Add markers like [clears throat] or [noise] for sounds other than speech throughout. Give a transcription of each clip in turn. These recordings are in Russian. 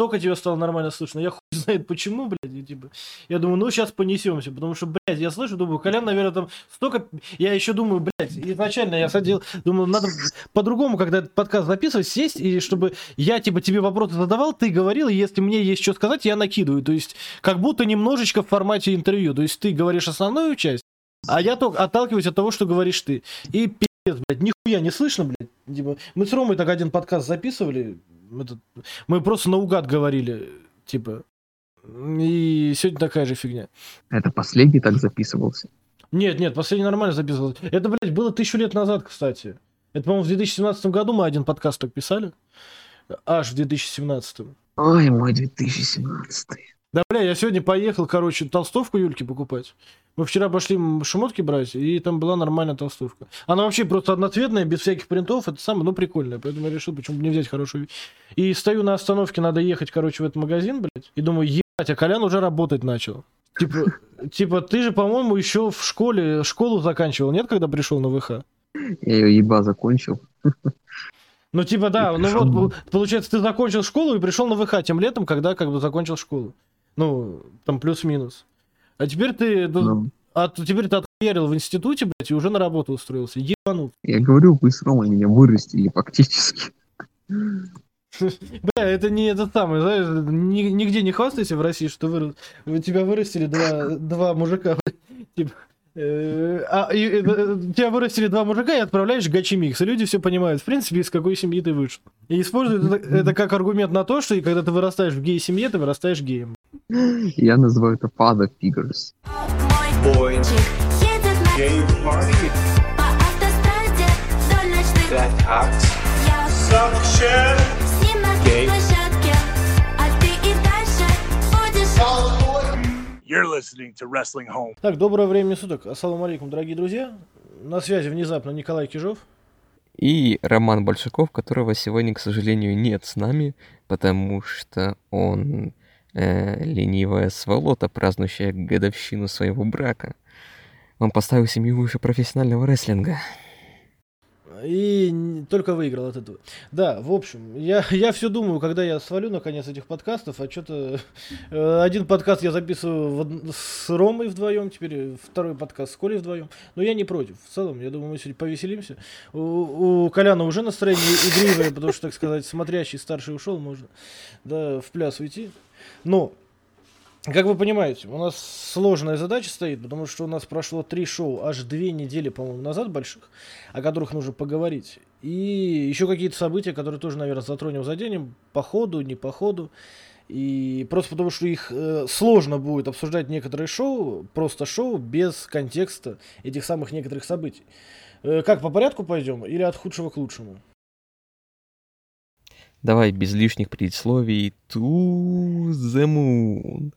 только тебя стало нормально слышно. Я хуй знает почему, блядь. И, типа, я думаю, ну сейчас понесемся, потому что, блядь, я слышу, думаю, Колян, наверное, там столько... Я еще думаю, блядь, изначально я садил, думаю, надо по-другому, когда этот подкаст записывать, сесть, и чтобы я, типа, тебе вопросы задавал, ты говорил, и если мне есть что сказать, я накидываю. То есть, как будто немножечко в формате интервью. То есть, ты говоришь основную часть, а я только отталкиваюсь от того, что говоришь ты. И пиздец, блядь, нихуя не слышно, блядь. Типа, мы с Ромой так один подкаст записывали, этот, мы просто наугад говорили, типа, и сегодня такая же фигня. Это последний так записывался? Нет, нет, последний нормально записывался. Это, блядь, было тысячу лет назад, кстати. Это, по-моему, в 2017 году мы один подкаст так писали. Аж в 2017. Ой, мой 2017. Да, бля, я сегодня поехал, короче, толстовку Юльке покупать. Мы вчера пошли шмотки брать, и там была нормальная толстовка. Она вообще просто одноцветная, без всяких принтов, это самое, ну, прикольная. Поэтому я решил, почему бы не взять хорошую. И стою на остановке, надо ехать, короче, в этот магазин, блядь, и думаю, ебать, а Колян уже работать начал. Типа, [laughs] типа, ты же, по-моему, еще в школе, школу заканчивал, нет, когда пришел на ВХ? Я ее еба закончил. [laughs] Ну, типа, да, ну вот, получается, ты закончил школу и пришел на ВХ тем летом, когда как бы закончил школу. Ну, там плюс-минус. А теперь ты... Ну. А теперь ты отхуярил в институте, блядь, и уже на работу устроился. Ебанут. Я говорю, вы с Ромой меня вырастили фактически. [laughs] Да, это не это самое, знаешь, нигде не хвастайся в России, что вырос, тебя вырастили два, два мужика. [laughs] Типа, э, а, и, э, тебя вырастили два мужика и отправляешь гачи микс. И люди все понимают, в принципе, из какой семьи ты вышел. И используют это, это как аргумент на то, что и когда ты вырастаешь в гей-семье, ты вырастаешь геем. Я называю это father figures. You're listening to Wrestling Home. Так, доброе время суток. Ассаламу алейкум, дорогие друзья. На связи внезапно Николай Кижов. И Роман Большаков, которого сегодня, к сожалению, нет с нами, потому что он э, ленивая сволота, празднующая годовщину своего брака. Он поставил семью выше профессионального рестлинга. И только выиграл от этого. Да, в общем, я, я все думаю, когда я свалю наконец этих подкастов, а что-то э, один подкаст я записываю в, с Ромой вдвоем, теперь второй подкаст с Колей вдвоем. Но я не против. В целом, я думаю, мы сегодня повеселимся. У, у Коляна уже настроение игривое, потому что, так сказать, смотрящий старший ушел, можно да, в пляс уйти. Но, как вы понимаете, у нас сложная задача стоит, потому что у нас прошло три шоу аж две недели, по-моему, назад больших, о которых нужно поговорить. И еще какие-то события, которые тоже, наверное, затронем заденем, по ходу, не по ходу. И просто потому, что их э, сложно будет обсуждать некоторые шоу, просто шоу, без контекста этих самых некоторых событий. Э, как, по порядку пойдем или от худшего к лучшему? Давай без лишних предисловий. To the moon.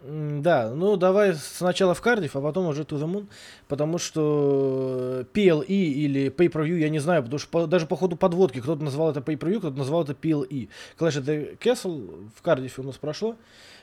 Да, ну давай сначала в Кардив, а потом уже To the Moon, потому что PLE или Pay-Per-View, я не знаю, потому что по, даже по ходу подводки кто-то назвал это Pay-Per-View, кто-то назвал это PLE. Clash of the Castle в Кардифе у нас прошло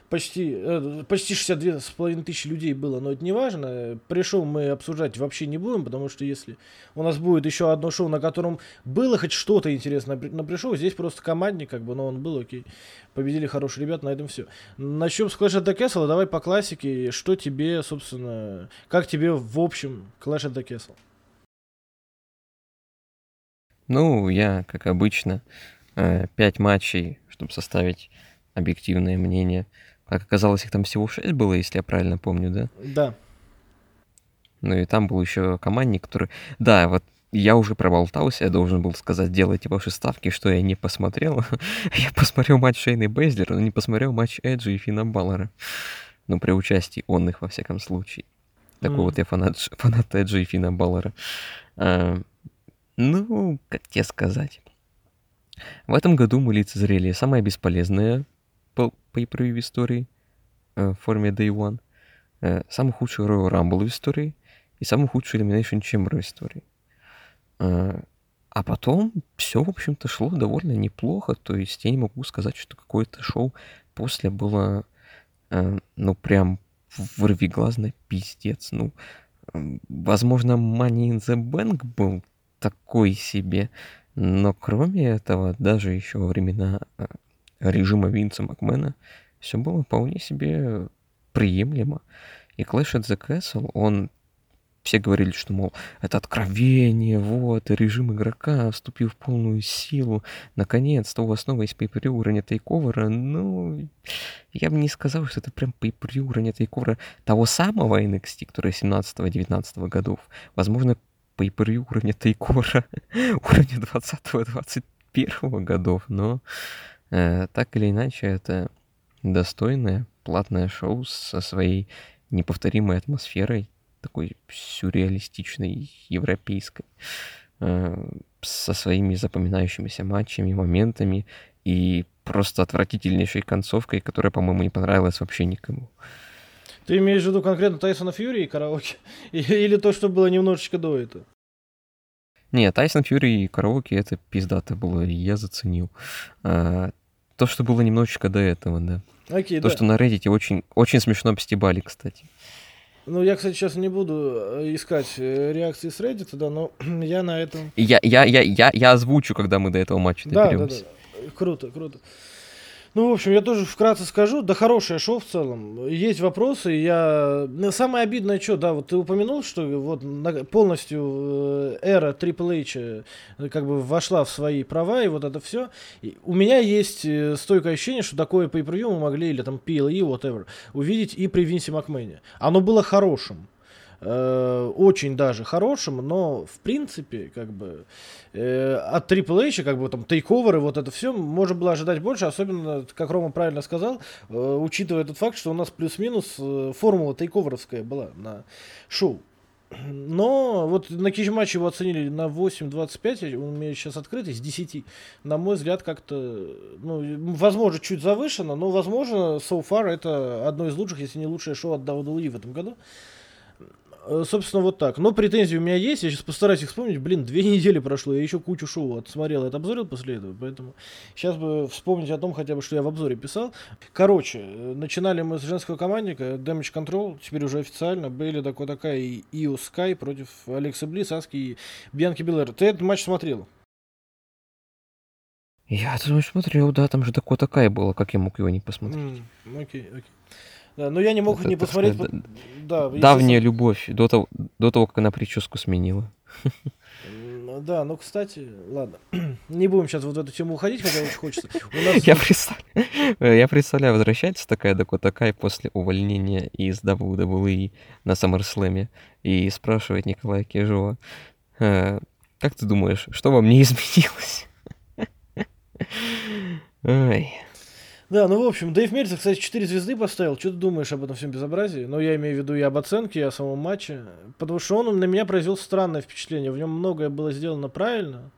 почти, э, почти 62 с половиной тысячи людей было, но это не важно. Пришел мы обсуждать вообще не будем, потому что если у нас будет еще одно шоу, на котором было хоть что-то интересное на пришел, здесь просто командник, как бы, но он был, окей. Победили хорошие ребята, на этом все. Начнем с Clash of the Castle, давай по классике, что тебе, собственно, как тебе в общем Clash of the Castle? Ну, я, как обычно, э, пять матчей, чтобы составить объективное мнение. Как оказалось, их там всего 6 было, если я правильно помню, да? Да. Ну и там был еще командник, который... Да, вот я уже проболтался, я должен был сказать, делайте ваши ставки, что я не посмотрел. [laughs] я посмотрел матч Шейны Бейзлера, но не посмотрел матч Эджи и Фина Баллера. Ну, при участии он их, во всяком случае. Такой mm. вот я фанат, фанат Эджи и Фина Баллера. А, ну, как тебе сказать. В этом году мы лицезрели самое бесполезное pay в истории э, в форме Day One, э, самый худший Royal Rumble в истории и самый худший Elimination Chamber в истории. Э, а потом все, в общем-то, шло довольно неплохо. То есть я не могу сказать, что какое-то шоу после было, ну, прям вырвиглазно пиздец. Ну, возможно, Money in the Bank был такой себе. Но кроме этого, даже еще во времена режима Винца Макмена все было вполне себе приемлемо. И Clash at the Castle, он все говорили, что, мол, это откровение, вот, режим игрока вступил в полную силу. Наконец-то у вас снова есть pay уровня тейковера. Ну, я бы не сказал, что это прям pay уровня тейковера того самого NXT, который 17-19 годов. Возможно, pay [laughs] уровня тейковера уровня 20-21 годов, но так или иначе это достойное платное шоу со своей неповторимой атмосферой, такой сюрреалистичной, европейской, э, со своими запоминающимися матчами, моментами и просто отвратительнейшей концовкой, которая, по-моему, не понравилась вообще никому. Ты имеешь в виду конкретно Тайсона Фьюри и караоке? [laughs] Или то, что было немножечко до этого? Не, Тайсон Фьюри и караоке это пиздато было, я заценил. А, то, что было немножечко до этого, да. Окей, То, да. что на Reddit очень, очень смешно обстебали, кстати. Ну, я, кстати, сейчас не буду э, искать э, реакции с Reddit, да, но [clears throat] я на этом... И Я, я, я, я, я озвучу, когда мы до этого матча Да, да, да. доберемся. Круто, круто. Ну, в общем, я тоже вкратце скажу. Да хорошее шоу в целом. Есть вопросы. Я... ну, Самое обидное, что, да, вот ты упомянул, что вот полностью э, эра Triple H э, как бы вошла в свои права, и вот это все. у меня есть э, стойкое ощущение, что такое по мы могли, или там PLE, whatever, увидеть и при Винсе Макмене. Оно было хорошим. Э, очень даже хорошим, но в принципе, как бы э, от Triple H, как бы там тейковеры, вот это все, можно было ожидать больше, особенно, как Рома правильно сказал, э, учитывая тот факт, что у нас плюс-минус э, формула тейковеровская была на шоу. [clears throat] Но вот на матче его оценили на 8.25, он у меня сейчас открыт из 10. На мой взгляд, как-то, ну, возможно, чуть завышено, но, возможно, so far это одно из лучших, если не лучшее шоу от WWE в этом году. Собственно, вот так. Но претензии у меня есть. Я сейчас постараюсь их вспомнить. Блин, две [laughs] недели прошло. Я еще кучу шоу отсмотрел и обзорил после этого. Поэтому сейчас бы вспомнить о том, хотя бы, что я в обзоре писал. Короче, э, начинали мы с женского командника. Damage Control. Теперь уже официально. Бейли Дакота Кай и Ио Скай против Алекса Блис, Аски и Бьянки Белэр. Ты этот матч смотрел? Я думаю, смотрел, да, там же такое такая была, как я мог его не посмотреть. М, Окей, окей. Да, но я не мог Это, не посмотреть. сказать, по- Да, Давняя естественно. любовь до того, до того, как она прическу сменила. М, Да, ну, кстати, ладно. [clears throat] Не будем сейчас вот в эту тему уходить, хотя очень хочется. Нас... Я представляю, я представляю, возвращается такая Дакота Кай после увольнения из WWE на SummerSlam и спрашивает Николая Кежова, «Э, как ты думаешь, что во мне [laughs] изменилось? Ай. Да, ну в общем, Дэйв Мельцер, кстати, 4 звезды поставил. Что ты думаешь об этом всем безобразии? Ну, я имею в виду и об оценке, и о самом матче. Потому что он на меня произвел странное впечатление. В нем многое было сделано правильно.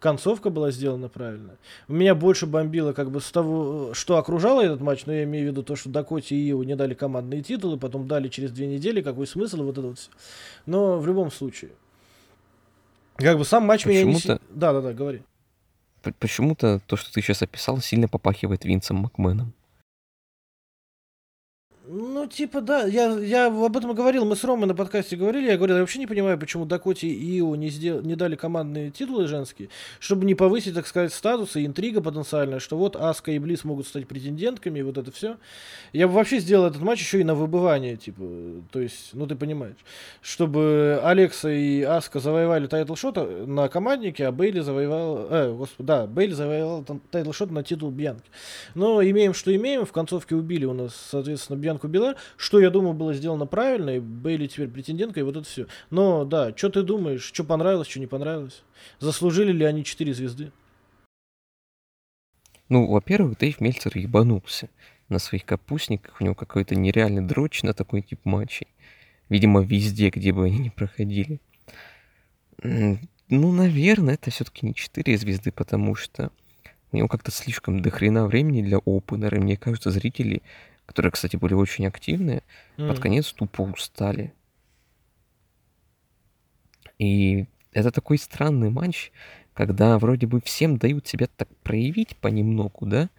Концовка была сделана правильно. Меня больше бомбило как бы с того, что окружало этот матч, но я имею в виду то, что Дакоте и Ио не дали командные титулы, потом дали через две недели, какой смысл, вот это вот все. Но в любом случае. Как бы сам матч меня не... Почему-то- си- Да, да, да, говори. Почему-то то, что ты сейчас описал, сильно попахивает Винсом Макменом. Ну, типа, да, я, я об этом говорил, мы с Ромой на подкасте говорили, я говорил, я вообще не понимаю, почему Дакоте и Ио не, сдел... не дали командные титулы женские, чтобы не повысить, так сказать, статус и интрига потенциальная, что вот Аска и Близ могут стать претендентками, и вот это все. Я бы вообще сделал этот матч еще и на выбывание, типа, то есть, ну, ты понимаешь, чтобы Алекса и Аска завоевали title shot на команднике, а Бейли завоевал, э, господи, да, Бейли завоевал title shot на титул Бьянки. Но имеем, что имеем. В концовке убили у нас, соответственно, Бьянку Белар. Что, я думаю, было сделано правильно. И Бейли теперь претендентка, и вот это все. Но, да, что ты думаешь? Что понравилось, что не понравилось? Заслужили ли они 4 звезды? Ну, во-первых, Дэйв Мельцер ебанулся на своих капустниках. У него какой-то нереальный дрочь на такой тип матчей. Видимо, везде, где бы они ни проходили. Ну, наверное, это все-таки не 4 звезды, потому что у него как-то слишком дохрена времени для опенера. И мне кажется, зрители, которые, кстати, были очень активные, под М. конец тупо устали. И это такой странный матч, когда вроде бы всем дают себя так проявить понемногу, да,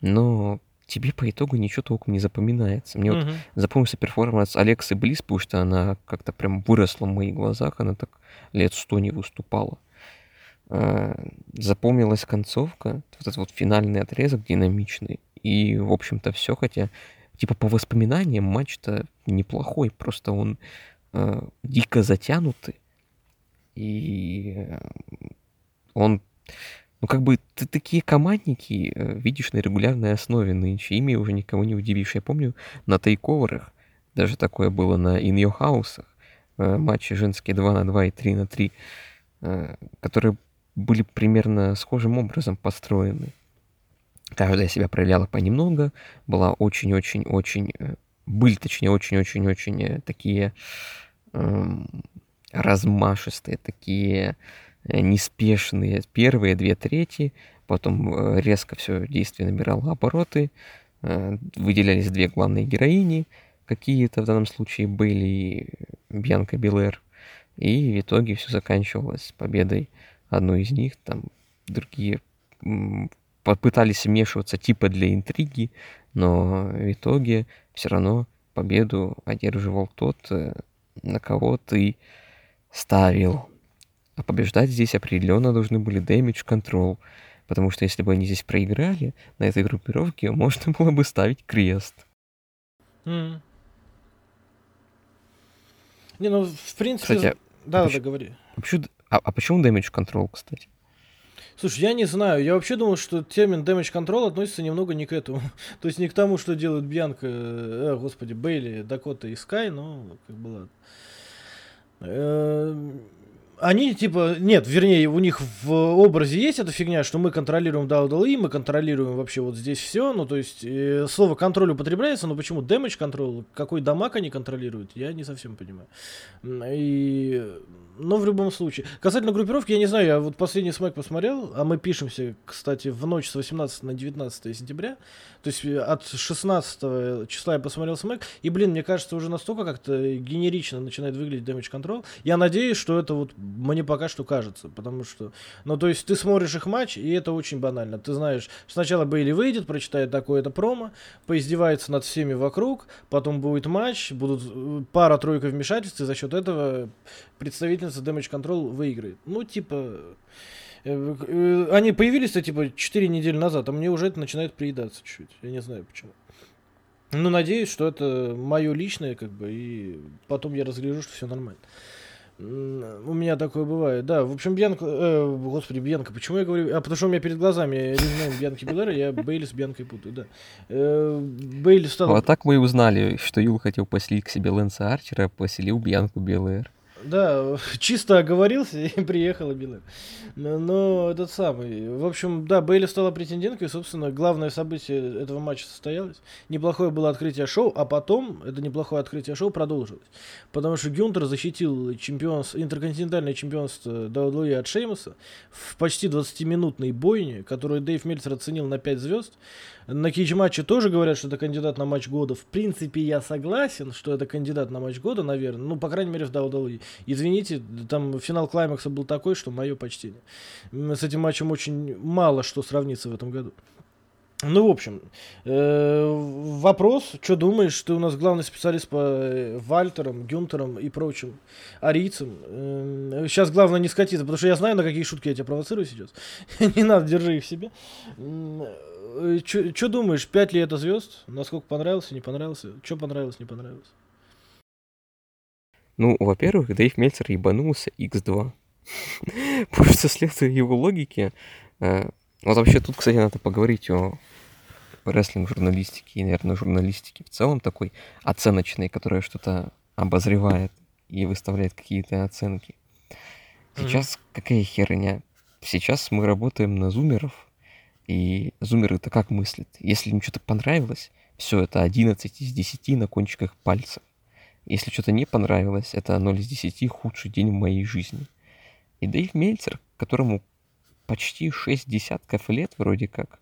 но тебе по итогу ничего толком не запоминается. Мне вот Мгм. запомнился перформанс Алексы Близ, потому что она как-то прям выросла в моих глазах, она так лет сто не выступала. э, запомнилась концовка, вот этот вот финальный отрезок динамичный, и, в общем-то, все, хотя, типа, по воспоминаниям матч-то неплохой, просто он э, дико затянутый, и э, он, ну, как бы, ты такие командники э, видишь на регулярной основе нынче, ими уже никого не удивишь. Я помню, на тейковерах, даже такое было на In Your House, э, матчи женские 2 на 2 и 3 на 3, э, которые были примерно схожим образом построены. Каждая себя проявляла понемногу, была очень-очень-очень, э, были, точнее, очень-очень-очень э, такие эм, размашистые, такие э, неспешные первые две трети, потом резко все действие набирало обороты, выделялись две главные героини, какие-то в данном случае были Бьянка Белэр, и в итоге все заканчивалось победой одной из них, там другие попытались вмешиваться типа для интриги, но в итоге все равно победу одерживал тот, э, на кого ты ставил. А побеждать здесь определенно должны были Damage Control, потому что если бы они здесь проиграли на этой группировке, [laughs] можно было бы ставить крест. Mm. Не, ну, в принципе... Кстати, да, а да, говори. А а, а почему Damage Control, кстати? Слушай, я не знаю. Я вообще думал, что термин damage control относится немного не к этому. [laughs] То есть не к тому, что делают Бьянка, э, господи, Бейли, Дакота и Скай, но как бы ладно. Они типа, нет, вернее, у них в образе есть эта фигня, что мы контролируем WWE, мы контролируем вообще вот здесь все, ну то есть э, слово контроль употребляется, но почему damage control, какой дамаг они контролируют, я не совсем понимаю. И но в любом случае. Касательно группировки, я не знаю, я вот последний смэк посмотрел, а мы пишемся, кстати, в ночь с 18 на 19 сентября. То есть э, от 16 числа я посмотрел смэк, и, блин, мне кажется, уже настолько как-то генерично начинает выглядеть Damage Control. Я надеюсь, что это вот мне пока что кажется, потому что, ну, то есть ты смотришь их матч, и это очень банально. Ты знаешь, сначала Бейли выйдет, прочитает такое-то промо, поиздевается над всеми вокруг, потом будет матч, будут э, пара-тройка вмешательств, и за счет этого представительница Damage Control выиграет. Ну, типа... Э, э, они появились-то, типа, 4 недели назад, а мне уже это начинает приедаться чуть-чуть. Я не знаю почему. Ну, надеюсь, что это мое личное, как бы, и потом я разгляжу, что все нормально. У меня такое бывает, да. В общем, Бьянка, э, господи, Бьянка, почему я говорю? А потому что у меня перед глазами резюме Бьянки Белера, я Бейли с Бьянкой путаю, да. Э, Бейли стал... Вот так мы и узнали, что Юл хотел поселить к себе Лэнса Арчера, а поселил Бьянку Белэр. Да, [laughs] чисто оговорился и [laughs] приехала Билл. Но, этот самый. В общем, да, Бейли стала претенденткой, и, собственно, главное событие этого матча состоялось. Неплохое было открытие шоу, а потом это неплохое открытие шоу продолжилось. Потому что Гюнтер защитил чемпионс, интерконтинентальное чемпионство WWE от Шеймуса в почти 20-минутной бойне, которую Дэйв Мельцер оценил на 5 звезд. На Cagematch е тоже говорят, что это кандидат на матч года. В принципе, я согласен, что это кандидат на матч года, наверное. Ну, по крайней мере, в WWE. Извините, там финал climax а был такой, что мое почтение. С этим матчем очень мало что сравнится в этом году. Ну, в общем, э, вопрос, что думаешь, ты у нас главный специалист по э, Вальтерам, Гюнтерам и прочим арийцам. Э, сейчас главное не скатиться, потому что я знаю, на какие шутки я тебя провоцирую сейчас. [laughs] не надо, держи их в себе. Э, что думаешь, пять ли это звезд? Насколько понравился, не понравился? Что понравилось, не понравилось? Ну, во-первых, Дэйв Мельцер ебанулся X2. Потому что следуя его логике... Э, вот вообще тут, кстати, надо поговорить о рестлинг-журналистике и, наверное, журналистике в целом такой оценочной, которая что-то обозревает и выставляет какие-то оценки. Сейчас mm-hmm. какая херня? Сейчас мы работаем на зумеров, и зумеры-то как мыслят? Если им что-то понравилось, все это 11 из 10 на кончиках пальцев. Если что-то не понравилось, это 0 из 10 худший день в моей жизни. И Дэйв Мельцер, которому почти 6 десятков лет вроде как,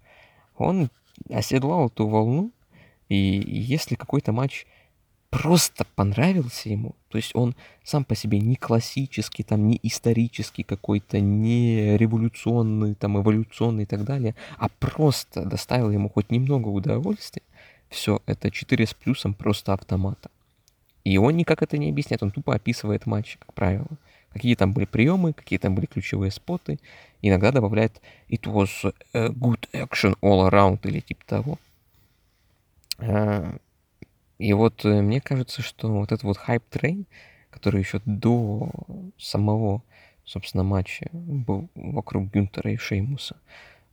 он оседлал эту волну, и если какой-то матч просто понравился ему. То есть он сам по себе не классический, там, не исторический какой-то, не революционный, там, эволюционный и так далее, а просто доставил ему хоть немного удовольствия, все, это 4 с плюсом просто автомата. И он никак это не объясняет, он тупо описывает матч, как правило. какие там были приемы, какие там были ключевые spot ы. Иногда добавляет it was a good action all around или типа того. И вот э, мне кажется, что вот этот вот hype train, который еще до самого, собственно, матча был вокруг Гюнтера и Шеймуса,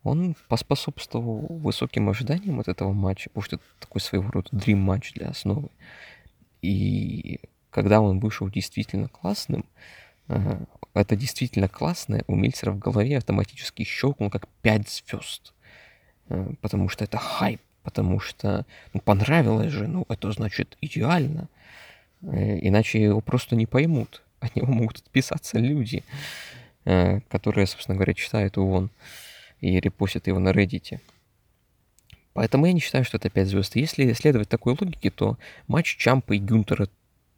он поспособствовал высоким ожиданиям от этого матча, потому что это такой своего рода dream match для основы. И когда он вышел действительно классным, это действительно классное у Мильцера в голове автоматически щелкнул как 5 звезд. Э, потому что это хайп, потому что ну, понравилось же, ну это значит идеально. Э, иначе его просто не поймут. [laughs] От него могут отписаться люди, которые, собственно говоря, читают ООН и репостят его на Reddit. Поэтому я не считаю, что это 5 звезд. Если следовать такой логике, то матч Чампа и Гюнтера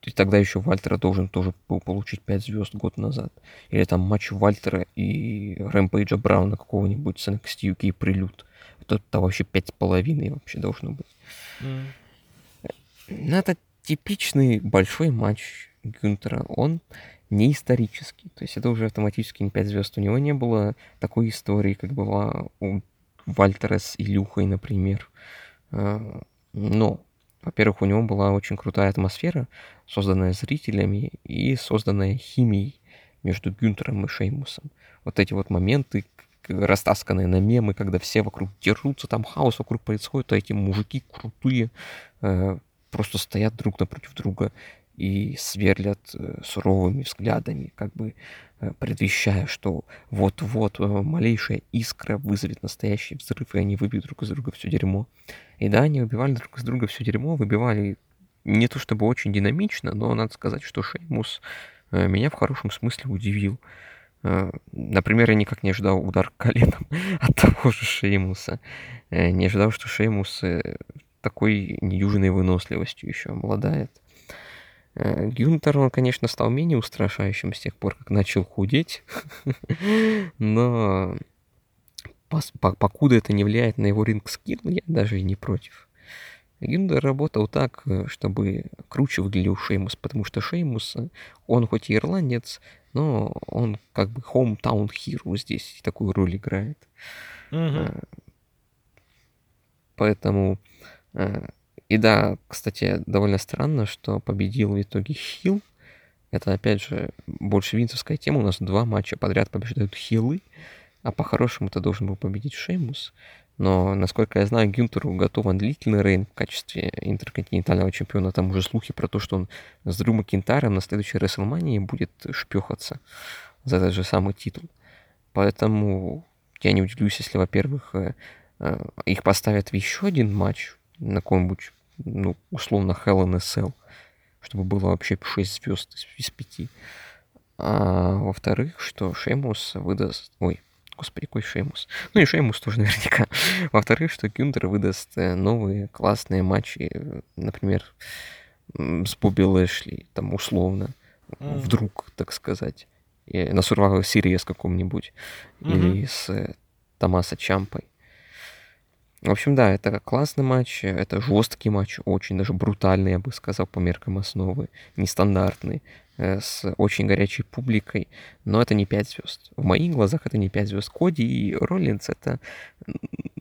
и тогда еще Вальтера должен тоже был получить 5 звезд год назад. Или там матч Вальтера и Рэмпейджа Брауна какого-нибудь с NXT UK прилюд. Это, это вообще пять с половиной вообще должно быть. Mm. Это типичный большой матч Гюнтера. Он не исторический. То есть это уже автоматически не 5 звезд. У него не было такой истории, как была у Вальтера с Илюхой, например. А, но во-первых, у него была очень крутая атмосфера, созданная зрителями и созданная химией между Гюнтером и Шеймусом. Вот эти вот моменты, растасканные на мемы, когда все вокруг дерутся, там хаос вокруг происходит, а эти мужики крутые э, просто стоят друг напротив друга и сверлят э, суровыми взглядами, как бы э, предвещая, что вот-вот малейшая искра вызовет настоящий взрыв, и они выбьют друг из друга все дерьмо. И да, они убивали друг из друга все дерьмо, выбивали не то чтобы очень динамично, но надо сказать, что Шеймус меня в хорошем смысле удивил. Например, я никак не ожидал удар [laughs] коленом от того же Шеймуса. Не ожидал, что Шеймус такой недюжиной выносливостью еще обладает. Э, Гюнтер, он, конечно, стал менее устрашающим с тех пор, как начал худеть, [laughs] но покуда это не влияет на его ринг-скилл, я даже и не против. Гюнтер работал так, э, чтобы круче выглядел Шеймус, потому что Шеймус, э, он хоть и ирландец, но он как бы hometown hero здесь такую роль играет. Mm-hmm. Поэтому и да, кстати, довольно странно, что победил в итоге Хил. Это, опять же, больше винцевская тема. У нас два матча подряд побеждают Хилы, а по-хорошему это должен был победить Шеймус. Но, насколько я знаю, Гюнтеру готов длительный рейн в качестве интерконтинентального чемпиона. Там уже слухи про то, что он с Дрю Макинтарем на следующей Рестлмании будет шпехаться за этот же самый титул. Поэтому я не удивлюсь, если, во-первых, э, э, их поставят в еще один матч на каком-нибудь ну, условно, Hell in a Cell, чтобы было вообще 6 звезд из 5. А во-вторых, что Шеймус выдаст... Ой, господи, какой Шеймус? Ну и Шеймус тоже [laughs] наверняка. Во-вторых, что Гюнтер выдаст э, новые классные матчи, например, с Бобби Лэшли, там условно, mm. вдруг, так сказать, на Survivor Series каком-нибудь, mm-hmm. или с э, Томаса Чампой. В общем, да, это классный матч, это жесткий матч, очень даже брутальный, я бы сказал, по меркам основы, нестандартный, э, с очень горячей публикой, но это не 5 звезд. В моих глазах это не 5 звезд. Коди и Роллинс это,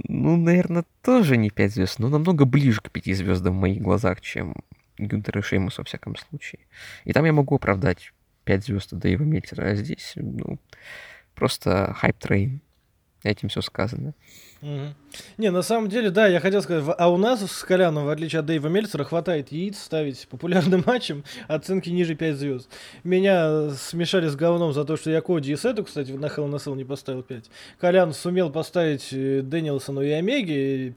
ну, наверное, тоже не 5 звезд, но намного ближе к 5 звездам в моих глазах, чем Гюнтер и Шеймус во всяком случае. И там я могу оправдать 5 звезд Дэйва Мельцера, а здесь, ну, просто hype train. Этим все сказано. Угу. Не, на самом деле, да, я хотел сказать, а у нас с Коляном, в отличие от Дэйва Мельцера, хватает яиц ставить популярным [laughs] матчем оценки ниже 5 звезд. Меня смешали с говном за то, что я Коди и Сету, кстати, на Hell in не поставил 5. Колян сумел поставить э, Дэнилсону и Омеге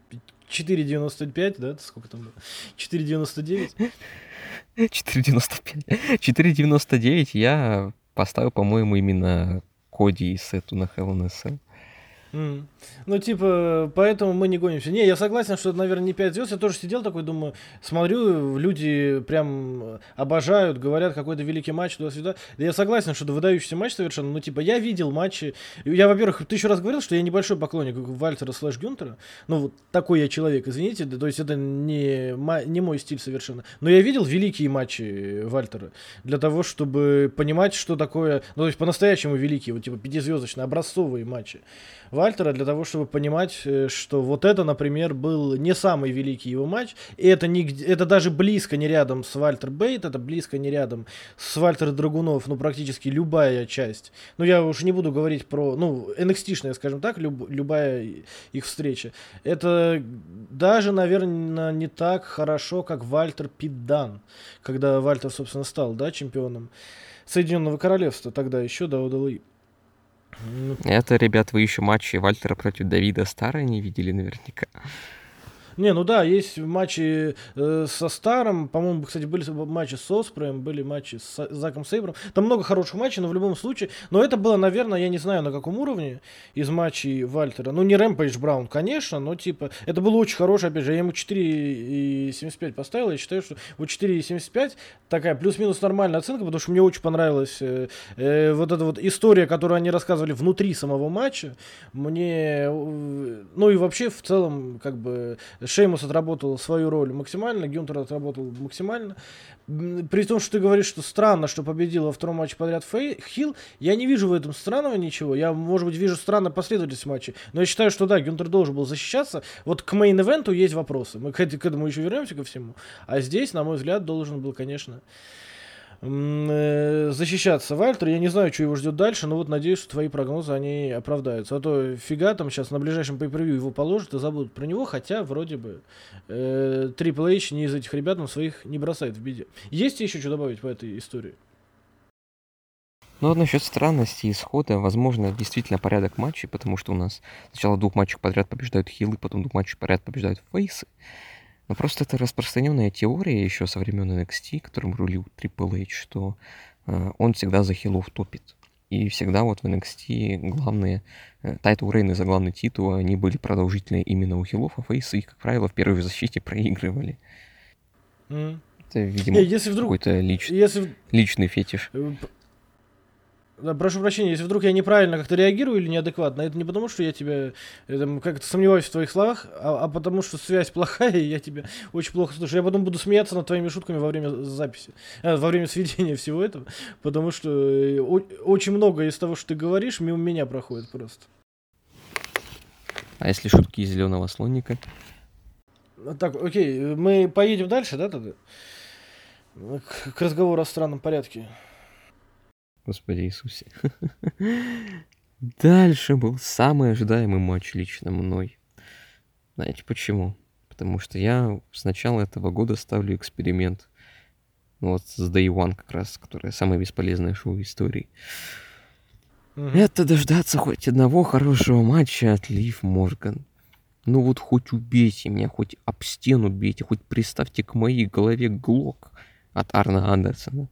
4.95, да, сколько там было? 4.99? 4.95. 4.99 я поставил, по-моему, именно Коди и Сету на Hell М. Ну, типа, поэтому мы не гонимся. Не, я согласен, что наверное, не 5 звезд. Я тоже сидел такой, думаю, смотрю, люди прям обожают, говорят, какой-то великий матч туда-сюда. Да Я согласен, что это выдающийся матч совершенно. Ну, типа, я видел матчи. Я, во-первых, ты еще раз говорил, что я небольшой поклонник Вальтера слэш Гюнтера. Ну, вот такой я человек, извините. да, То есть это не, не мой стиль совершенно. Но я видел великие матчи Вальтера. Для того, чтобы понимать, что такое... Ну, то есть по-настоящему великие, вот типа пятизвездочные, образцовые матчи. Вальтера для того, чтобы понимать, э, что вот это, например, был не самый великий его матч, и это, не, это даже близко не рядом с Вальтер Бейт, это близко не рядом с Вальтер Драгунов, ну, практически любая часть. Ну, я уж не буду говорить про, ну, NXT-шная, скажем так, люб, любая их встреча. Это даже, наверное, не так хорошо, как Вальтер Пиддан, когда Вальтер, собственно, стал, да, чемпионом Соединенного Королевства тогда еще, да, удалось. Это, ребят, вы еще матчи Вальтера против Давида Стара не видели наверняка. Не, ну да, есть матчи э, со Старом, по-моему, кстати, были матчи с Оспреем, были матчи с Заком Сейбром. Там много хороших матчей, но в любом случае. Но это было, наверное, я не знаю на каком уровне из матчей Вальтера. Ну, не Рэмпейдж Браун, конечно, но типа, это было очень хорошее, опять же, я ему 4,75 поставил. Я считаю, что вот 4,75 такая плюс-минус нормальная оценка, потому что мне очень понравилась э, э, вот эта вот история, которую они рассказывали внутри самого матча. Мне, э, ну и вообще в целом, как бы Шеймус отработал свою роль максимально, Гюнтер отработал максимально. При том, что ты говоришь, что странно, что победил во втором матче подряд фей, heel, я не вижу в этом странного ничего. Я, может быть, вижу странно последовательность матча. Но я считаю, что да, Гюнтер должен был защищаться. Вот к main event у есть вопросы. Мы к, к этому еще вернемся ко всему. А здесь, на мой взгляд, должен был, конечно, защищаться Вальтер. Я не знаю, что его ждет дальше, но вот надеюсь, что твои прогнозы, они оправдаются. А то фига там сейчас на ближайшем pay его положат и забудут про него, хотя вроде бы э, Triple H не из этих ребят, он своих не бросает в беде. Есть еще что добавить по этой истории? Ну вот насчет странности исхода, возможно, действительно порядок матчей, потому что у нас сначала двух матчей подряд побеждают хилы, потом двух матчей подряд побеждают фейсы. Но просто это распространенная теория еще со времен NXT, которым рулил Triple H, что э, он всегда за heel ов топит. И всегда вот в NXT главные э, title reign ы за главный титул, они были продолжительные именно у heel ов, а face ы их, как правило, в первой защите [laughs] проигрывали. Мм. Это, видимо, если вдруг, какой-то лич... если... личный фетиш. Э, прошу прощения, если вдруг я неправильно как-то реагирую или неадекватно, это не потому, что я тебя там, как-то сомневаюсь в твоих словах, а, а потому что связь плохая, и я тебя очень плохо слышу. Я потом буду смеяться над твоими шутками во время записи, э, во время сведения всего этого, потому что э, очень много из того, что ты говоришь, мимо меня проходит просто. А если шутки из зеленого слоника? Так, окей, мы поедем дальше, да, тогда? К, к разговору о странном порядке. Господи Иисусе. Дальше был самый ожидаемый матч лично мной. Знаете почему? Потому что я с начала этого года ставлю эксперимент. Ну вот с Day One как раз, которое самое бесполезное шоу в истории. Mm-hmm. Это дождаться хоть одного хорошего матча от Лив Морган. Ну вот хоть убейте меня, хоть об стену бейте, хоть приставьте к моей голове глок от Арна Андерсона.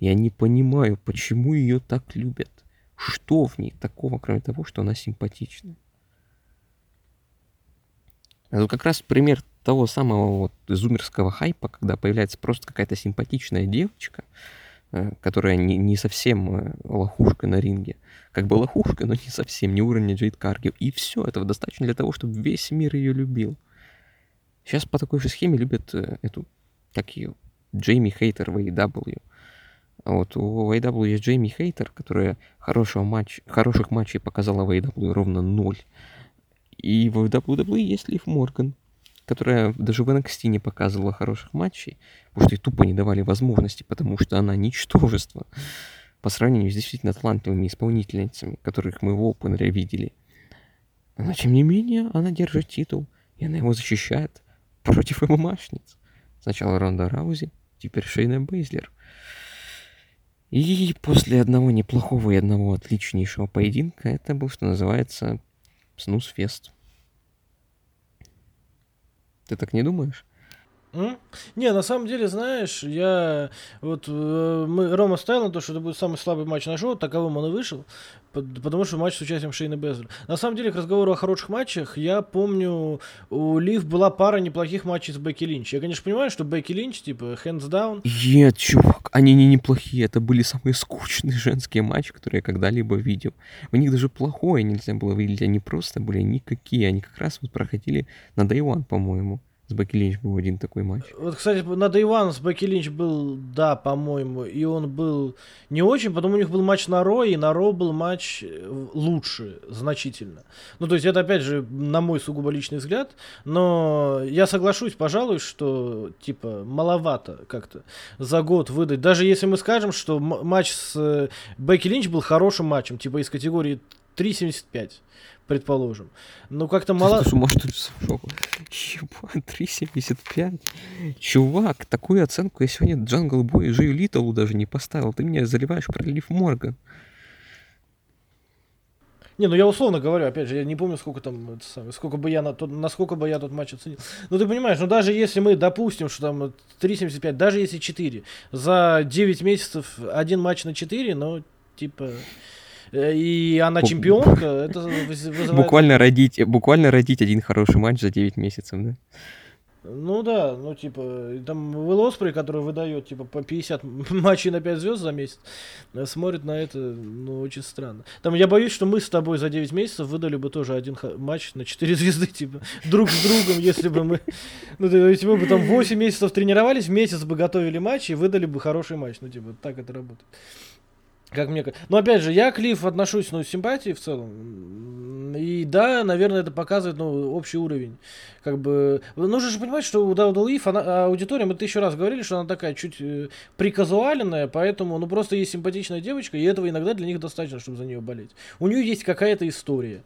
Я не понимаю, почему ее так любят. Что в ней такого, кроме того, что она симпатичная? Это как раз пример того самого вот зумерского хайпа, когда появляется просто какая-то симпатичная девочка, э, которая не, не совсем э, лохушка на ринге. Как бы лохушка, но не совсем, не уровня Джейд Каргил. И все, этого достаточно для того, чтобы весь мир ее любил. Сейчас по такой же схеме любят э, эту, как ее, Джейми Хейтер в AEW. Вот у AEW есть Джейми Хейтер, которая хорошего матч, хороших матчей показала в AEW ровно ноль. И в WWE есть Лив Морган, которая даже в NXT не показывала хороших матчей, потому что ей тупо не давали возможности, потому что она ничтожество по сравнению с действительно талантливыми исполнительницами, которых мы в Опенере видели. Но, тем не менее, она держит титул, и она его защищает против [laughs] ММАшниц. Сначала Ронда Раузи, теперь Шейна Бейзлер. И после одного неплохого и одного отличнейшего поединка это был, что называется, снус-фест. Ты так не думаешь? М? Не, на самом деле, знаешь, я вот э, мы Рома ставил на то, что это будет самый слабый матч на шоу, таковым он и вышел, потому что матч с участием Шейна Безлера. На самом деле, к разговору о хороших матчах, я помню, у Лив была пара неплохих матчей с Бекки Линч. Я, конечно, понимаю, что Бекки Линч, типа, hands down, Нет, чувак, они не неплохие, это были самые скучные [laughs] женские матчи, которые я когда-либо видел. В них даже плохое нельзя было видеть, они просто были никакие, они как раз вот проходили на Day One, по-моему. С Бекки Линч был один такой матч. Вот, кстати, на One с Бекки Линч был, да, по-моему, и он был не очень, потом у них был матч на Ро, и на Ро был матч э, лучше, значительно. Ну, то есть это, опять же, на мой сугубо личный взгляд, но я соглашусь, пожалуй, что, типа, маловато как-то за год выдать. Даже если мы скажем, что матч с э, Бекки Линч был хорошим матчем, типа, из категории 3.75, предположим. Ну, как-то мало... Слушай, может, ты сошел? Ебать, 3.75. Чувак, такую оценку я сегодня Джангл Бою и Жию Литлу даже не поставил. Ты меня заливаешь про Лив Морган. Не, ну я условно говорю, опять же, я не помню, сколько там, это самое, сколько бы я на тот, насколько бы я тот матч оценил. Ну ты понимаешь, ну даже если мы допустим, что там 3.75, даже если 4, за 9 месяцев один матч на 4, ну типа, и она чемпионка, это выз- вызывает... [laughs] Буквально родить, буквально родить один хороший матч за 9 месяцев, да? Ну да, ну типа, там Will Оспрей, который выдает типа по 50 [laughs] матчей на 5 звезд за месяц, э, смотрит на это, ну, очень странно. Там я боюсь, что мы с тобой за 9 месяцев выдали бы тоже один матч на 4 [laughs] звезды, типа, друг с другом, если бы мы... Ну, то есть мы бы там 8 месяцев тренировались, месяц бы готовили матч и выдали бы хороший матч. Ну, типа, так это работает. Как мне. Но опять же, я к Лив отношусь, ну, с симпатией в целом. И да, наверное, это показывает, ну, общий уровень. Как бы, нужно же понимать, что у Дауда Лив, она, аудитория, мы тысячу раз говорили, что она такая чуть э, приказуаленная, поэтому, ну, просто есть симпатичная девочка, и этого иногда для них достаточно, чтобы за нее болеть. У нее есть какая-то история.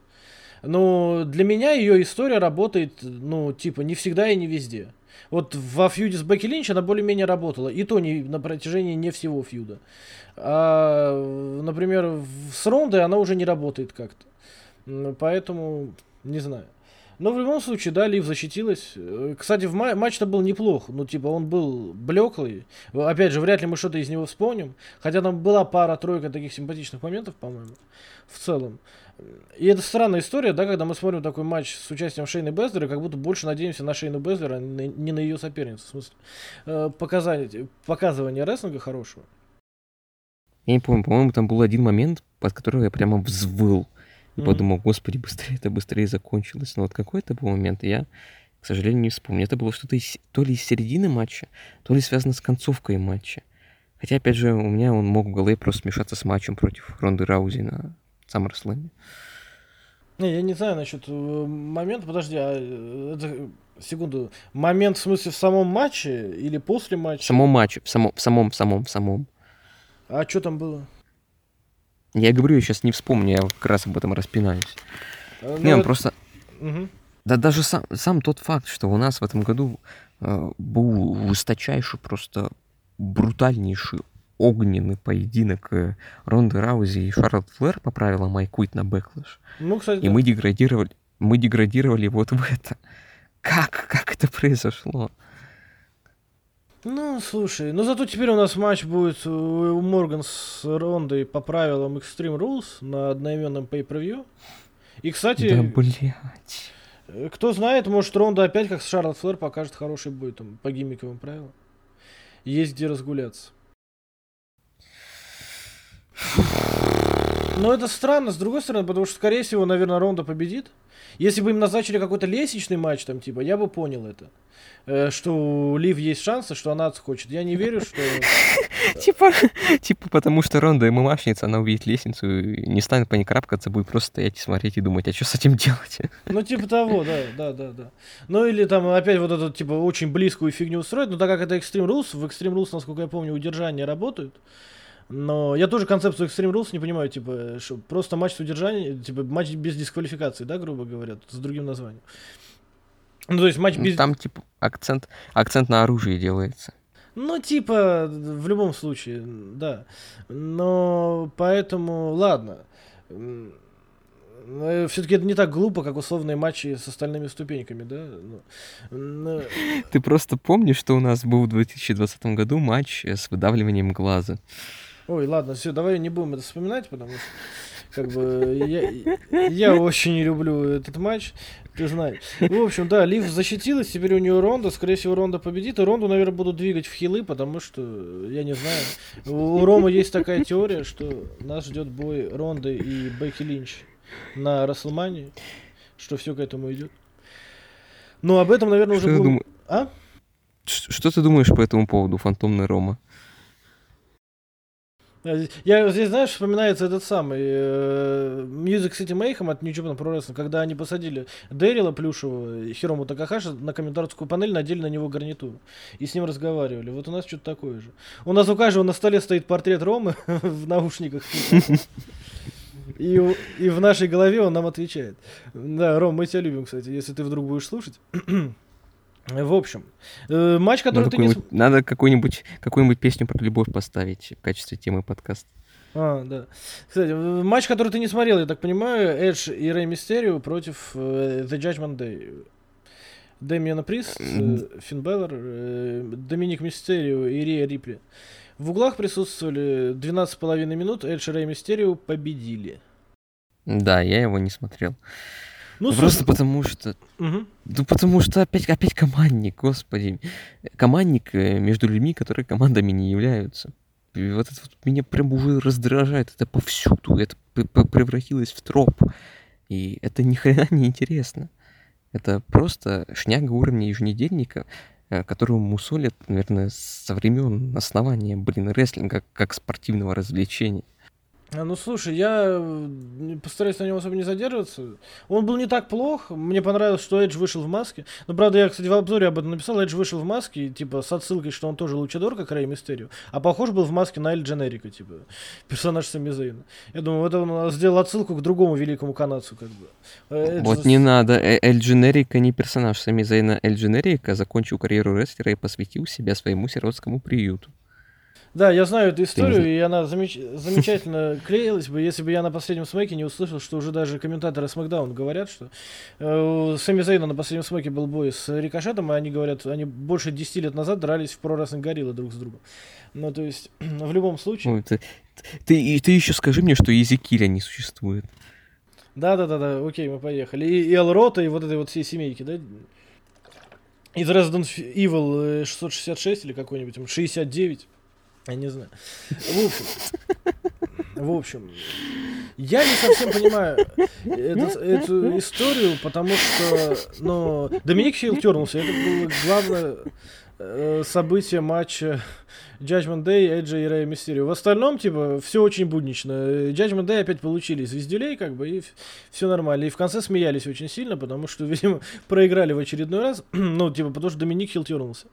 Но для меня ее история работает, ну, типа, не всегда и не везде. Вот во фьюде с Бекки Линч она более-менее работала. И то не на протяжении не всего фьюда. А, например, с Рондой она уже не работает как-то. Поэтому, не знаю. Но в любом случае, да, Лив защитилась. Э, Кстати, в ма- матч-то был неплох. Ну, типа, он был блеклый. Опять же, вряд ли мы что-то из него вспомним. Хотя там была пара-тройка таких симпатичных моментов, по-моему. В целом. И это странная история, да, когда мы смотрим такой матч с участием Шейны Безлера, как будто больше надеемся на Шейну Безлера, а не на ее соперницу. В смысле, э, показание, показывание рестлинга хорошего. Я не помню, по-моему, там был один момент, под который я прямо взвыл. И Мгм. подумал, господи, быстрее это быстрее закончилось. Но вот какой это был момент, я, к сожалению, не вспомню. Это было что-то из- то ли из середины матча, то ли связано с концовкой матча. Хотя, опять же, у меня он мог в голове просто смешаться с матчем против Ронды Раузи на SummerSlam. Не, я не знаю насчет э, момента, подожди, а э, это, секунду, момент в смысле в самом матче или после В матча? самом матче, в самом, в самом, в самом, в самом. А что там было? Я говорю, я сейчас не вспомню, я как раз об этом распинаюсь. Э, Не, ну, это- просто... Мгм. Да даже сам, сам тот факт, что у нас в этом году э, был высочайший, просто брутальнейший огненный поединок э, Ронды Раузи и Шарлотт Флэр по правилам Quit на Backlash. Ну, кстати, И да. мы деградировали, мы деградировали вот в это. Как? Как это произошло? Ну, слушай, ну зато теперь у нас матч будет у Морган с Рондой по правилам Extreme Rules на одноименном pay-per-view. И, кстати, Да, блядь. э, кто знает, может Ронда опять, как с Шарлотт Флэр, покажет хороший бой там по гиммиковым правилам. Есть где разгуляться. Но это странно, с другой стороны, потому что, скорее всего, наверное, Ронда победит. Если бы им назначили какой-то лестничный матч, там, типа, я бы понял это. Э, что у Лив есть шансы, что она отскочит. Я не верю, что... [laughs] Типа, типа потому что Ронда ММАшница, она увидит лестницу и не станет по ней крапкаться, будет просто стоять и смотреть и думать, а что с этим делать? [laughs] Ну, типа того, да, да, да, да. Ну, или там опять вот эту, типа, очень близкую фигню устроить. Но так как это Extreme Rules, в Extreme Rules, насколько я помню, удержания работают. Но я тоже концепцию Extreme Rules не понимаю, типа, что просто матч с удержанием, типа, матч без дисквалификации, да, грубо говоря, с другим названием. Ну, то есть матч без... Там, типа, акцент, акцент на оружие делается. Ну, типа, в любом случае, да. Но поэтому, ладно. М, Все-таки это не так глупо, как условные матчи с остальными ступеньками, да? Ну, ну, Ты просто помнишь, что у нас был в 2020 году матч э, с выдавливанием глаза? Ой, ладно, все, давай не будем это вспоминать, потому что как бы я, я очень не люблю этот матч, ты знаешь. В общем, да, Лив защитилась, теперь у нее Ронда, скорее всего, Ронда победит, и Ронду, наверное, будут двигать в хилы, потому что, я не знаю, у Рома есть такая теория, что нас ждет бой Ронды и Бекки Линч на Расселмании, что все к этому идет. Но об этом, наверное, Что уже будет... дум- А? Что ты думаешь по этому поводу, фантомный Рома? А, Я здесь, знаешь, вспоминается этот самый э, Music City Mayhem от New Japan Pro Wrestling, когда они посадили Дэрила Плюшева и Хирому Такахаши на комментаторскую панель, надели на него гарнитуру и с ним разговаривали. Вот у нас что-то такое же. У нас у каждого на столе стоит портрет Ромы [laughs] в наушниках. И, и в нашей голове он нам отвечает. Да, Ром, мы тебя любим, кстати, если ты вдруг будешь слушать. В общем, э, матч, который Надо ты не... надо какую-нибудь, какую-нибудь песню про любовь поставить в качестве темы подкаста. А, да. Кстати, матч, который ты не смотрел, я так понимаю, Эдж и Рэй Мистерио против э, The Judgment Day. Дэмиана Прист, э, Финн Беллар, э, Доминик Мистерио и Рия Рипли. В углах присутствовали 12,5 минут, Эдж и Рэй Мистерио победили. Да, я его не смотрел. Ну, Просто слушай, потому что... мгм. Ну, потому что опять, опять командник, господи. Командник э, между людьми, которые командами не являются. И вот это вот меня прям уже раздражает. Это повсюду. Это превратилось в троп. И это ни хрена не интересно. Это просто шняга уровня еженедельника, э, которого мусолят, наверное, со времен основания, блин, рестлинга как спортивного развлечения. А, Ну слушай, я постараюсь на нем особо не задерживаться. Он был не так плох. Мне понравилось, что Эдж вышел в маске. Но правда, я, кстати, в обзоре об этом написал. Эдж вышел в маске, типа, с отсылкой, что он тоже лучадор, как Рэй Мистерио. А похож был в маске на Эль Дженерика, типа, [laughs] персонаж Сами Зейна. Я думаю, это он сделал отсылку к другому великому канадцу, как бы. Э, Эдж Вот не надо. Э- Эль Дженерика не персонаж. Сами Зайна Эль Дженерика закончил карьеру рестлера и посвятил себя своему сиротскому приюту. Да, я знаю эту историю, и она замеч- замечательно [laughs] клеилась бы, если бы я на последнем смеке не услышал, что уже даже комментаторы Смакдаун говорят, что э, у Сами Зейна на последнем смеке был бой с Рикошетом, и они говорят, они больше 10 лет назад дрались в про рестлинг гориллы друг с другом. Ну, то есть, [clears throat] в любом случае... Ой, ты, ты, и ты еще скажи мне, что Изекиля не существует. Да-да-да, окей, мы поехали. И, и Элрота, и вот этой вот всей семейки, да? Из Resident Evil э, 666 или какой-нибудь, там, 69. Я не знаю. В общем, в общем, я не совсем понимаю эту, эту историю, потому что, ну, Доминик Хилл тернулся. Это было главное э, событие матча Judgment Day, Эджа и Рэя Мистерио. В остальном, типа, все очень буднично. Judgment Day опять получили звездюлей, как бы, и все нормально. И в конце смеялись очень сильно, потому что, [laughs] видимо, проиграли в очередной раз. [clears throat] ну, типа, потому что Доминик Хилл тернулся.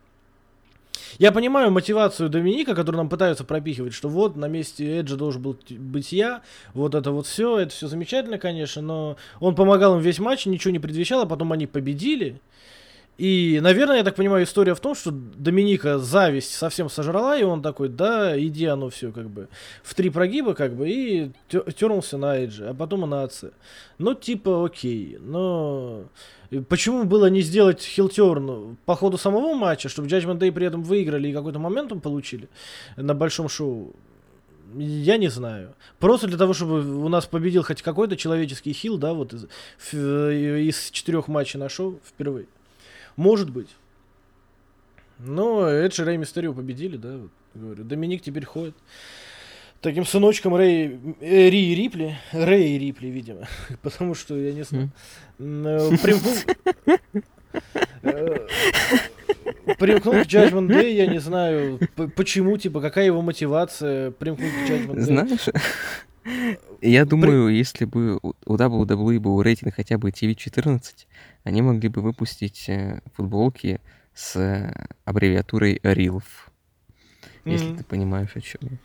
Я понимаю мотивацию Доминика, которую нам пытаются пропихивать, что вот на месте Эджа должен был быть я, вот это вот все, это все замечательно, конечно, но он помогал им весь матч, ничего не предвещало, потом они победили. И, наверное, я так понимаю, история в том, что Доминика зависть совсем сожрала, и он такой, да, иди оно все как бы в три прогиба, как бы, и тернулся на Эджи, а потом и на отце. Ну, типа, окей, но почему было не сделать хилтерн по ходу самого матча, чтобы Judgment Day при этом выиграли и какой-то моментум получили на большом шоу? Я не знаю. Просто для того, чтобы у нас победил хоть какой-то человеческий хил, да, вот из, э, из четырех матчей на шоу впервые. Может быть. Но Эдж и Рэй Мистерио победили, да, вот, говорю. Доминик теперь ходит. Таким сыночком Рэй, э, Ри Рипли, Рэй Рипли, видимо, [laughs] потому что я не знаю. Э, примкнул- э, Примкнул к Judgment Day, я не знаю, почему, типа, какая его мотивация примкнуть к Judgment Day. Знаешь, я думаю, если бы у у WWE был рейтинг хотя бы TV14, они могли бы выпустить э, футболки с э, аббревиатурой RILF. Если Мгм. ты понимаешь, о чем я.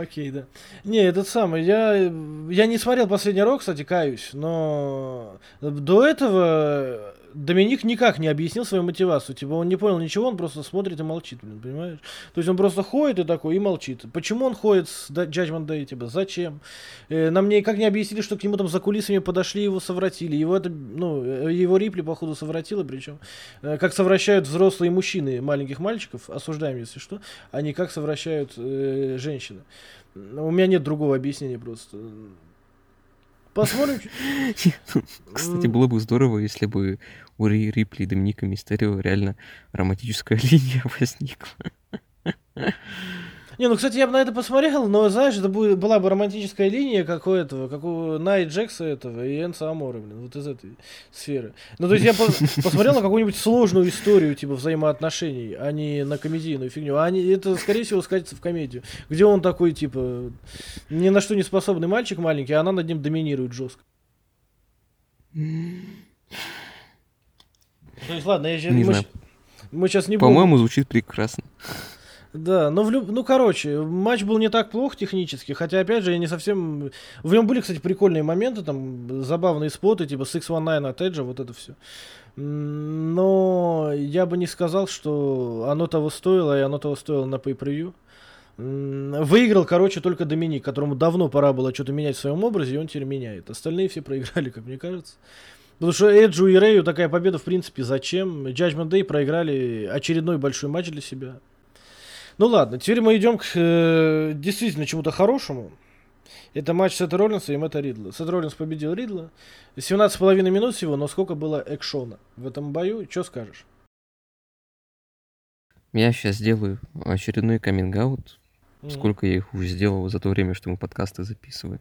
Окей, да. Не, этот самый, я, я не смотрел последний рок, кстати, каюсь, но до этого Доминик никак не объяснил свою мотивацию. Типа он не понял ничего, он просто смотрит и молчит, блин, понимаешь? То есть он просто ходит и такой, и молчит. Почему он ходит с Judgment Day, типа, зачем? Э, нам никак не объяснили, что к нему там за кулисами подошли, его совратили. Его это, ну, э, его Рипли, походу, совратила, причем. Э, как совращают взрослые мужчины маленьких мальчиков, осуждаем, если что, а не как совращают э, женщины. У меня нет другого объяснения просто. Посмотрим. [laughs] Кстати, было бы здорово, если бы у Ри Рипли и Доминика Мистерио реально романтическая [laughs] линия возникла. Не, ну, кстати, я бы на это посмотрел, но, знаешь, это будет, была бы романтическая линия, как у этого, как у Найт Джекса этого и Энса Амора, блин, вот из этой сферы. Ну, то есть я [laughs] посмотрел на какую-нибудь сложную историю, типа, взаимоотношений, а не на комедийную фигню. А они, это, скорее всего, скатится в комедию, где он такой, типа, ни на что не способный мальчик маленький, а она над ним доминирует жестко. То есть, ладно, я сейчас... Не мы, знаю. мы сейчас не будем... По-моему, звучит прекрасно. Да, но в люб... ну короче, матч был не так плох технически, хотя опять же я не совсем... В нем были, кстати, прикольные моменты, там забавные споты, типа 619 от Эджа, вот это все. Но я бы не сказал, что оно того стоило, и оно того стоило на pay-per-view. Выиграл, короче, только Доминик, которому давно пора было что-то менять в своем образе, и он теперь меняет. Остальные все проиграли, как мне кажется. Потому что Эджу и Рэю такая победа, в принципе, зачем? Judgment Day проиграли очередной большой матч для себя. Ну ладно, теперь мы идем к э, действительно чему-то хорошему. Это матч Сета Роллинса и Мэтта Ридла. Сет Роллинс победил Ридла. 17,5 минут всего, но сколько было экшона в этом бою? Что скажешь? Я сейчас сделаю очередной каминг-аут. Сколько я их уже сделал за то время, что мы подкасты записываем.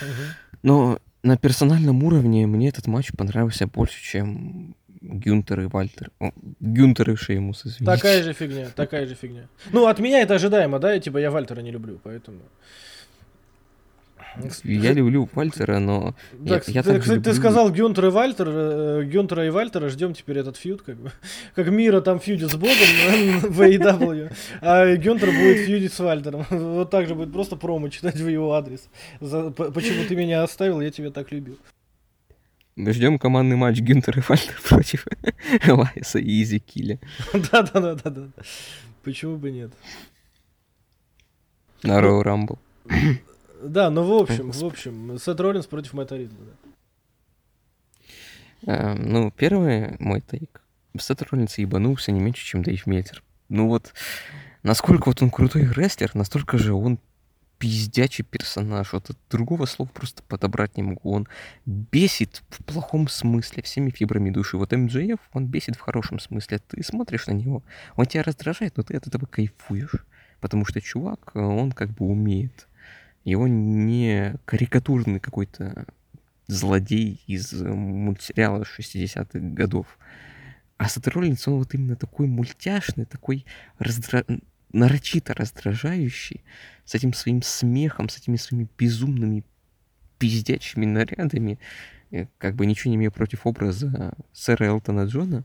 Мгм. Но на персональном уровне мне этот матч понравился больше, чем Гюнтер и Вальтер. О, Гюнтер и Шеймус, извините. Такая же фигня, такая же фигня. Ну, от меня это ожидаемо, да? Типа я Вальтера не люблю, поэтому... Я люблю Вальтера, но... Да, я- я ты, кстати, ты люблю- сказал Гюнтер и Вальтер, э, Гюнтера и Вальтера, ждем теперь этот фьюд, как бы. [laughs] Как Мира там фьюдит с Богом в AEW, а Гюнтер будет фьюдить с Вальтером. [laughs] Вот так же будет просто промо читать в его адрес. За- Почему ты меня оставил, я тебя так любил. Ждем командный матч Гюнтер и Вальтер против [laughs] Лайса и Изи Килля Да-да-да-да-да. Почему бы нет? на Роу Рамбл. Да, ну в общем, в общем, Сет Роллинс против Мэтта Ридла. да. Э, Ну, первый мой тейк. Сет Роллинс ебанулся не меньше, чем Дэйв Мельтер. Ну вот, насколько вот он крутой рестлер, настолько же он пиздячий персонаж. Вот от другого слова просто подобрать не могу. Он бесит в плохом смысле, всеми фибрами души. Вот МДФ, он бесит в хорошем смысле. Ты смотришь на него, он тебя раздражает, но ты от этого кайфуешь. Потому что чувак, он как бы умеет. Его не карикатурный какой-то злодей из мультсериала 60-х годов. А Сет Роллинс, он вот именно такой мультяшный, такой раздра... нарочито раздражающий, с этим своим смехом, с этими своими безумными пиздячими нарядами. Э, Как бы ничего не имею против образа сэра Элтона Джона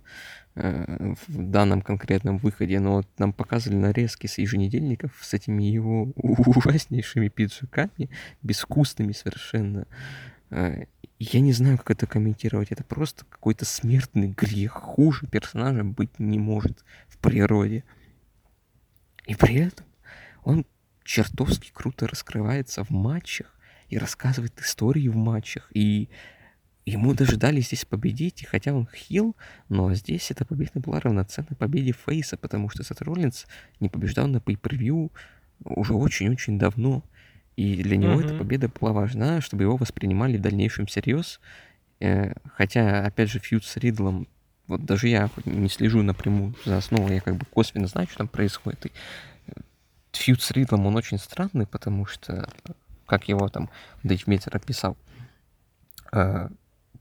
э, в данном конкретном выходе, но нам показывали нарезки с еженедельников с этими его ужаснейшими пиджаками, безвкусными совершенно. Э, Я не знаю, как это комментировать. Это просто какой-то смертный грех. Хуже персонажа быть не может в природе. И при этом он чертовски круто раскрывается в матчах и рассказывает истории в матчах. И ему даже дали здесь победить, и хотя он хил, но здесь эта победа была равноценна победе Фейса, потому что Сет Роллинс не побеждал на pay-per-view уже очень-очень давно. И для него эта Мгм. победа была важна, чтобы его воспринимали в дальнейшем всерьез. Э, Хотя, опять же, фьюд с Ридлом, вот даже я не слежу напрямую за основой, я как бы косвенно знаю, что там происходит. И э, фьюд с Ридлом, он очень странный, потому что, как его там Дэйв Меттер описал, э,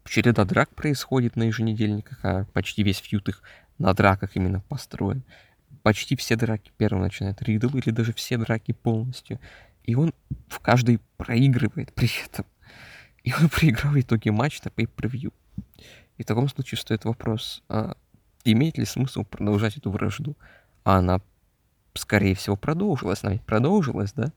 череда драк происходит на еженедельниках, а почти весь фьюд их на драках именно построен. Почти все драки первым начинает Ридл, или даже все драки полностью. И он в каждой проигрывает при этом. И он [laughs] проиграл в итоге матч на pay-per-view. И в таком случае стоит вопрос, а имеет ли смысл продолжать эту вражду? А она, скорее всего, продолжилась. Она ведь продолжилась, да?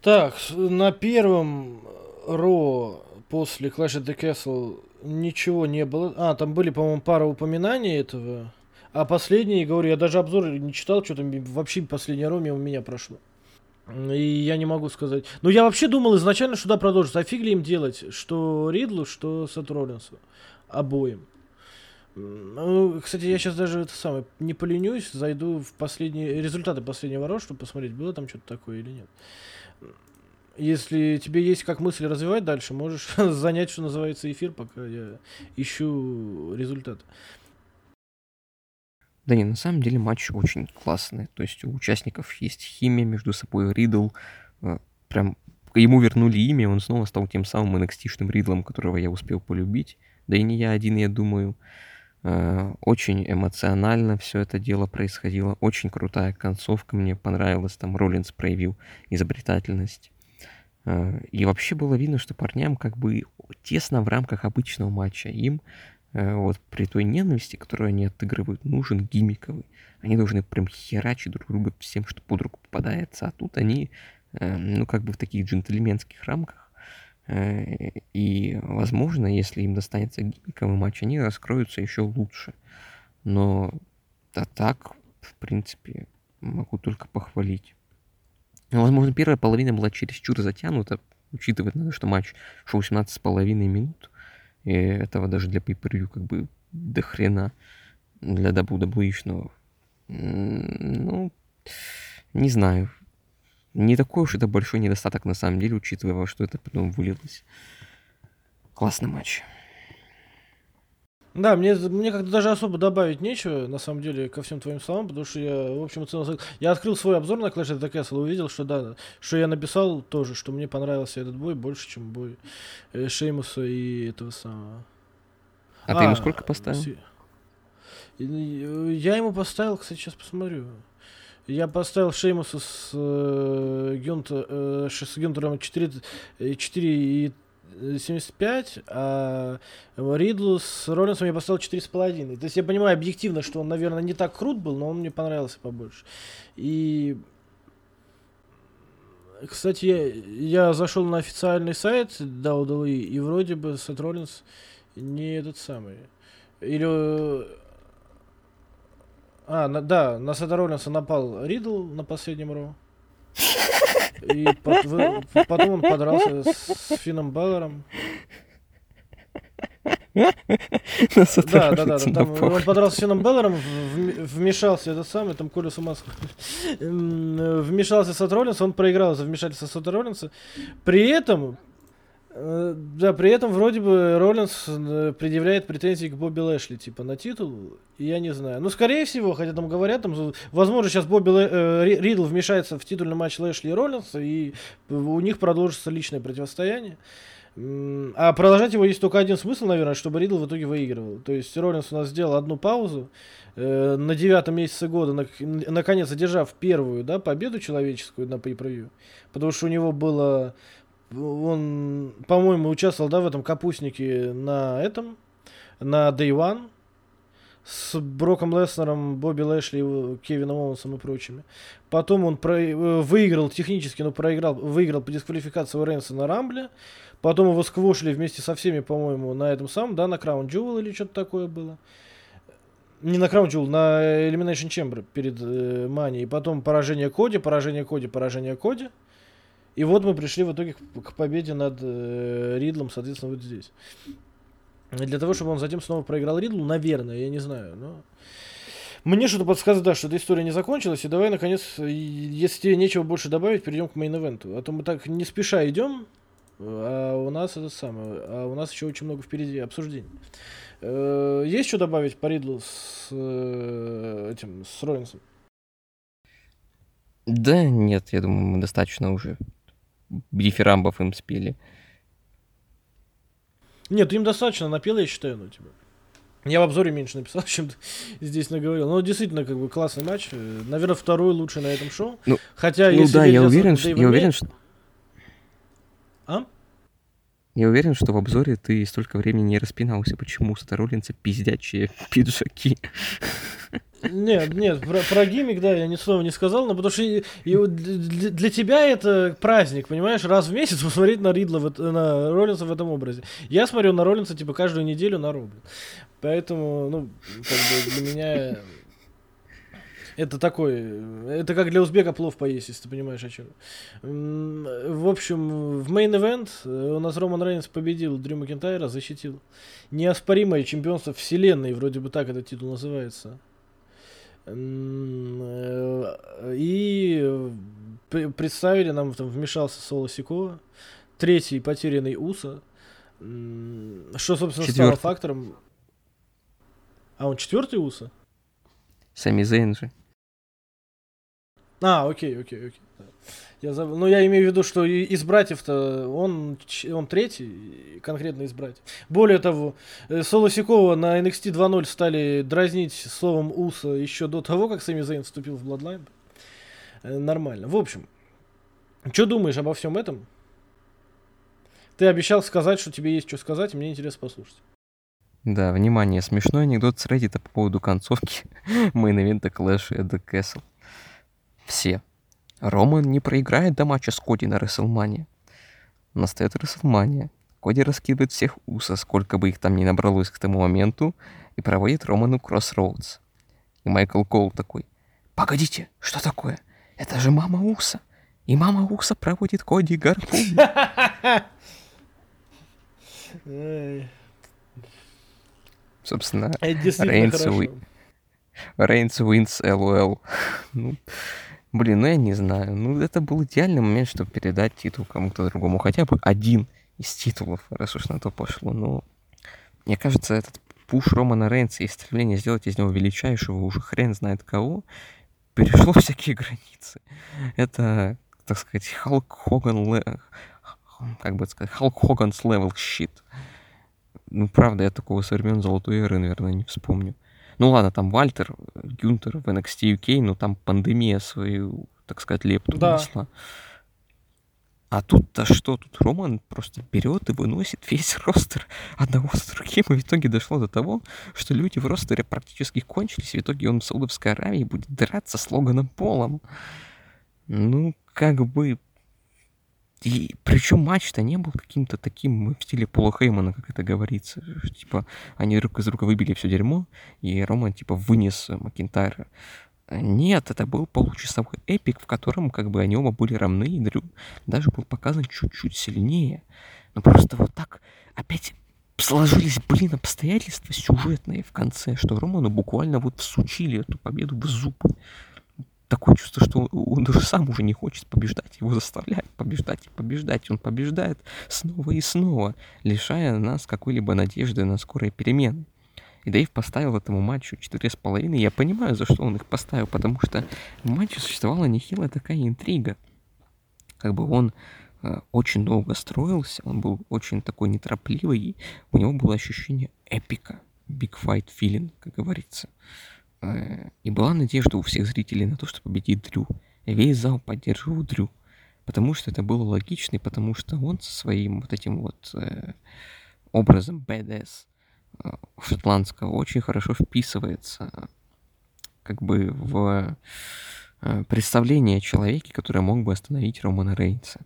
Так, на первом Ро после Clash of the Castle ничего не было. А, там были, по-моему, пара упоминаний этого. А последний, говорю, я даже обзор не читал, что там вообще последняя роме у меня прошло. И я не могу сказать. Но я вообще думал изначально, что да, продолжится. А фиг ли им делать, что Ридлу, что Сет Роллинсу. Обоим. Ну, кстати, я сейчас даже это самое не поленюсь, зайду в последние результаты последнего роста, чтобы посмотреть, было там что-то такое или нет. Если тебе есть как мысли развивать дальше, можешь [laughs] занять, что называется, эфир, пока я ищу результаты. Да не, на самом деле матч очень классный. То есть у участников есть химия между собой. Ридл э, прям ему вернули имя, он снова стал тем самым NXT-шным Ридлом, которого я успел полюбить. Да и не я один, я думаю. Э, очень эмоционально все это дело происходило. Очень крутая концовка, мне понравилась. Там Роллинс проявил изобретательность. Э, и вообще было видно, что парням как бы тесно в рамках обычного матча. Им Э, вот при той ненависти, которую они отыгрывают, нужен гиммиковый. Они должны прям херачить друг друга всем, что под руку попадается. А тут они, ну, как бы в таких джентльменских рамках. Э, и, возможно, если им достанется гиммиковый матч, они раскроются еще лучше. Но а так, в принципе, могу только похвалить. Возможно, первая половина была чересчур затянута, учитывая, что матч шел 18,5 минут. И этого даже для pay как бы до хрена для WWE, ну, не знаю. Не такой уж это большой недостаток на самом деле, учитывая, во что это потом вылилось. Классный матч. Да, мне, мне как-то даже особо добавить нечего, на самом деле, ко всем твоим словам, потому что я, в общем и целом, я открыл свой обзор на Clash of the Castle и увидел, что да, что я написал тоже, что мне понравился этот бой больше, чем бой э, Шеймуса и этого самого. А, а ты ему а, сколько поставил? Си... Я ему поставил, кстати, сейчас посмотрю. Я поставил Шеймуса с, э, Гюнтер, э, с Гюнтером 4, 4 75, а Ридлу с Роллинсом я поставил 4,5. То есть я понимаю объективно, что он, наверное, не так крут был, но он мне понравился побольше. И кстати, я, я зашел на официальный сайт WWE, и вроде бы Сет Роллинс не этот самый. Или... А, на, да, на Сета Роллинса напал Ридл на последнем роу. И потом он подрался с Финном Баллером. Да, да, да, там он подрался с Финном Беллером, вмешался этот самый, там Коля с ума вмешался Сет Роллинс, он проиграл за вмешательство Сета Роллинса. При этом Э, да, при этом вроде бы Роллинс э, предъявляет претензии к Бобби Лэшли, типа, на титул, я не знаю. Ну, скорее всего, хотя там говорят, там, возможно, сейчас Бобби Лэ, э, Ридл вмешается в титульный матч Лэшли и Роллинса, и у них продолжится личное противостояние. А продолжать его есть только один смысл, наверное, чтобы Ридл в итоге выигрывал. То есть Роллинс у нас сделал одну паузу, э, на девятом месяце года, на, наконец одержав первую да, победу человеческую на pay потому что у него было он, по-моему, участвовал, да, в этом капустнике на этом, на Day One с Броком Леснером, Бобби Лэшли, Кевином Оуэнсом и прочими. Потом он про... Э, выиграл технически, но проиграл, выиграл по дисквалификации Рейнса на Рамбле. Потом его сквошили вместе со всеми, по-моему, на этом самом, да, на Краун Jewel или что-то такое было. Не на Краун Jewel, на Elimination Chamber перед э, Мани. И потом поражение Коди, поражение Коди, поражение Коди. И вот мы пришли в итоге к, к победе над э, Ридлом, соответственно, вот здесь. Для того, чтобы он затем снова проиграл Ридлу, наверное, я не знаю, но... Мне что-то подсказывает, да, что эта история не закончилась, и давай, наконец, если тебе нечего больше добавить, перейдем к мейн-эвенту. А то мы так не спеша идем, а у нас это самое, а у нас еще очень много впереди обсуждений. Э, есть что добавить по Ридлу с э, этим, с Роллинсом? Да нет, я думаю, мы достаточно уже дифирамбов им спели. Нет, им достаточно напел, я считаю, ну, типа. Я в обзоре меньше написал, [laughs] чем здесь наговорил. Но действительно, как бы классный матч. Наверное, второй лучший на этом шоу. Ну, Хотя, ну если да, я уверен, что, я уверен, что... Я уверен, что в обзоре ты столько времени не распинался, почему Роллинса пиздячие [laughs] пиджаки. Нет, нет, про, про гиммик, да, я ни слова не сказал, но потому что и, и для, для тебя это праздник, понимаешь, раз в месяц [laughs] посмотреть на Ридла, в, на Роллинса в этом образе. Я смотрю на Роллинса, типа, каждую неделю на Роблин. Поэтому, ну, как бы для меня это такой, это как для узбека плов поесть, если ты понимаешь о чем. В общем, в мейн event у нас Роман Рейнс победил Дрю Макентайра, защитил неоспоримое чемпионство вселенной, вроде бы так этот титул называется. Э, И э, пр- представили нам, там вмешался Соло Сикова, третий потерянный Уса, что, собственно, стало Четвёртый. фактором. А он четвертый Уса? Сами Зейн же. А, окей, окей, окей. Я забыл. Ну, я имею в виду, что из братьев-то он, он третий, конкретно из братьев. Более того, э, Соло Сикова на NXT 2.0 стали дразнить словом Уса еще до того, как Сами Зейн вступил в Bloodline. Э, Нормально. В общем, что думаешь обо всем этом? Ты обещал сказать, что тебе есть что сказать, и мне интересно послушать. Да, внимание, смешной анекдот с Reddit по поводу концовки [laughs] main event а Clash at the Castle. Все. Роман не проиграет до матча с Коди на Рестлмании. Настает Рестлмания. Коди раскидывает всех Усо, сколько бы их там ни набралось к тому моменту, и проводит Роману Cross Rhodes. И Майкл Коул такой, «Погодите, что такое? Это же мама Усо!» И мама Усо проводит Коди гарпун. [laughs] Собственно, Reigns wins LOL. [laughs] Блин, ну я не знаю. Ну, это был идеальный момент, чтобы передать титул кому-то другому. Хотя бы один из титулов, раз уж на то пошло. Но мне кажется, этот push Романа Рейнса и стремление сделать из него величайшего уже хрен знает кого, перешло всякие границы. Это, так сказать, Халк Хоган... Как бы сказать? Hulk Hogan's level shit. Ну, правда, я такого со времен Золотой Эры, наверное, не вспомню. Ну ладно, там Вальтер, Гюнтер в NXT UK, но там пандемия свою, так сказать, лепту Да. внесла. А тут-то что? Тут Роман просто берет и выносит весь [laughs] ростер одного с другим, и в итоге дошло до того, что люди в ростере практически кончились, и в итоге он в Саудовской Аравии будет драться с Логаном Полом. Ну, как бы... И причем матч-то не был каким-то таким в стиле Пола Хеймана, как это говорится. Типа, они друг из друга выбили все дерьмо, и Роман, типа, вынес э, Макинтайра. А Нет, это был получасовой эпик, в котором как бы они оба были равны, и Дрю даже был показан чуть-чуть сильнее. Но просто вот так опять сложились, блин, обстоятельства сюжетные в конце, что Роману буквально вот всучили эту победу в зубы. Такое чувство, что он- даже сам уже не хочет побеждать, его заставляют побеждать и побеждать. Он побеждает снова и снова, лишая нас какой-либо надежды на скорые перемены. И Дэйв поставил этому матчу 4,5. Я понимаю, за что он их поставил, потому что в матче существовала нехилая такая интрига. Как бы он э, очень долго строился, он был очень такой неторопливый, и у него было ощущение эпика, big fight feeling, как говорится. И была надежда у всех зрителей на то, что победит Дрю. Весь зал поддерживал Дрю. Потому что это было логично, и потому что он со своим вот этим вот э, образом BDS э, шотландского очень хорошо вписывается как бы в э, представление о человеке, который мог бы остановить Романа Рейнса.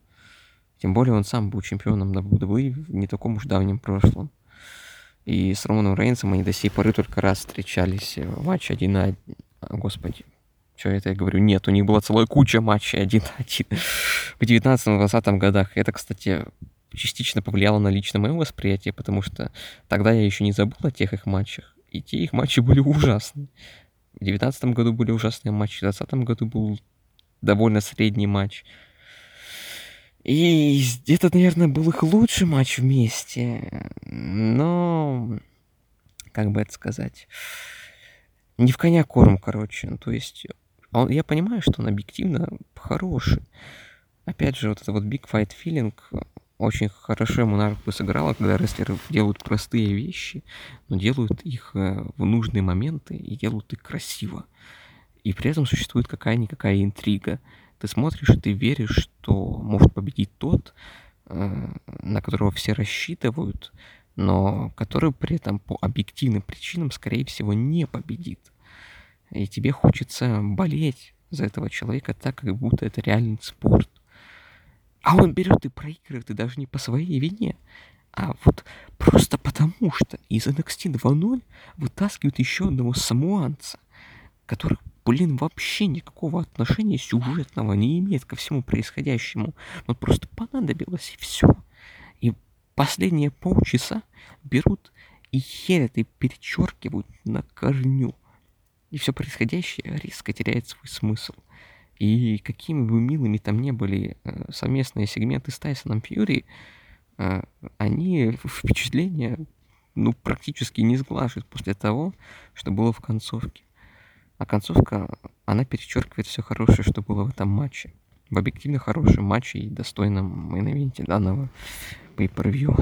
Тем более он сам был чемпионом WWE в не таком уж давнем прошлом. И с Романом Рейнсом они до сей поры только раз встречались в матче один на один. А, Господи, что это я говорю? Нет, у них была целая куча матчей один на один в 19-20 годах. Это, кстати, частично повлияло на личное мое восприятие, потому что тогда я еще не забыл о тех их матчах. И те их матчи были ужасны. В 19 году были ужасные матчи, в 20 году был довольно средний матч. И это, наверное, был их лучший матч вместе. Но, как бы это сказать, не в коня корм, короче. Ну, то есть, он- я понимаю, что он объективно хороший. Опять же, вот это вот Big Fight Feeling очень хорошо ему на руку сыграло, когда рестлеры делают простые вещи, но делают их э, в нужные моменты и делают их красиво. И при этом существует какая-никакая интрига. Ты смотришь, ты веришь, что может победить тот, э, на которого все рассчитывают, но который при этом по объективным причинам, скорее всего, не победит. И тебе хочется болеть за этого человека так, как будто это реальный спорт. А он берет и проигрывает, и даже не по своей вине, а вот просто потому, что из NXT 2.0 вытаскивают еще одного самуанца, который, блин, вообще никакого отношения сюжетного не имеет ко всему происходящему. Но просто понадобилось, и все. И последние полчаса берут и херят, и перечеркивают на корню. И все происходящее резко теряет свой смысл. И какими бы милыми там не были э, совместные сегменты с Тайсоном Фьюри, э, они впечатление ну, практически не сглаживают после того, что было в концовке. А концовка, она перечеркивает все хорошее, что было в этом матче. В объективно хорошем матче и достойном мейн данного pay-per-view.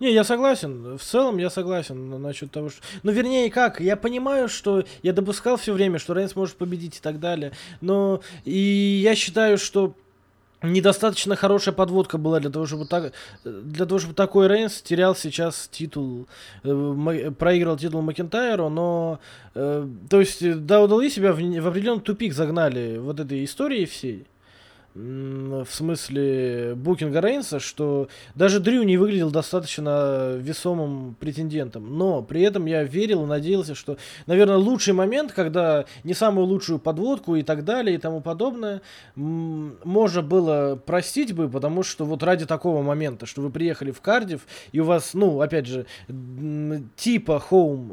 Не, я согласен. В целом я согласен насчет того, что... Ну, вернее, как? Я понимаю, что я допускал все время, что Рейнс может победить и так далее. Но и я считаю, что недостаточно хорошая подводка была для того, чтобы так, для того, чтобы такой Рейнс терял сейчас титул, э, проиграл титул Макентайру, но, э, то есть, WWE себя в, в определенный тупик загнали вот этой историей всей в смысле букинга Рейнса, что даже Дрю не выглядел достаточно весомым претендентом. Но при этом я верил и надеялся, что, наверное, лучший момент, когда не самую лучшую подводку и так далее и тому подобное, можно было простить бы, потому что вот ради такого момента, что вы приехали в Кардив, и у вас, ну, опять же, типа Home,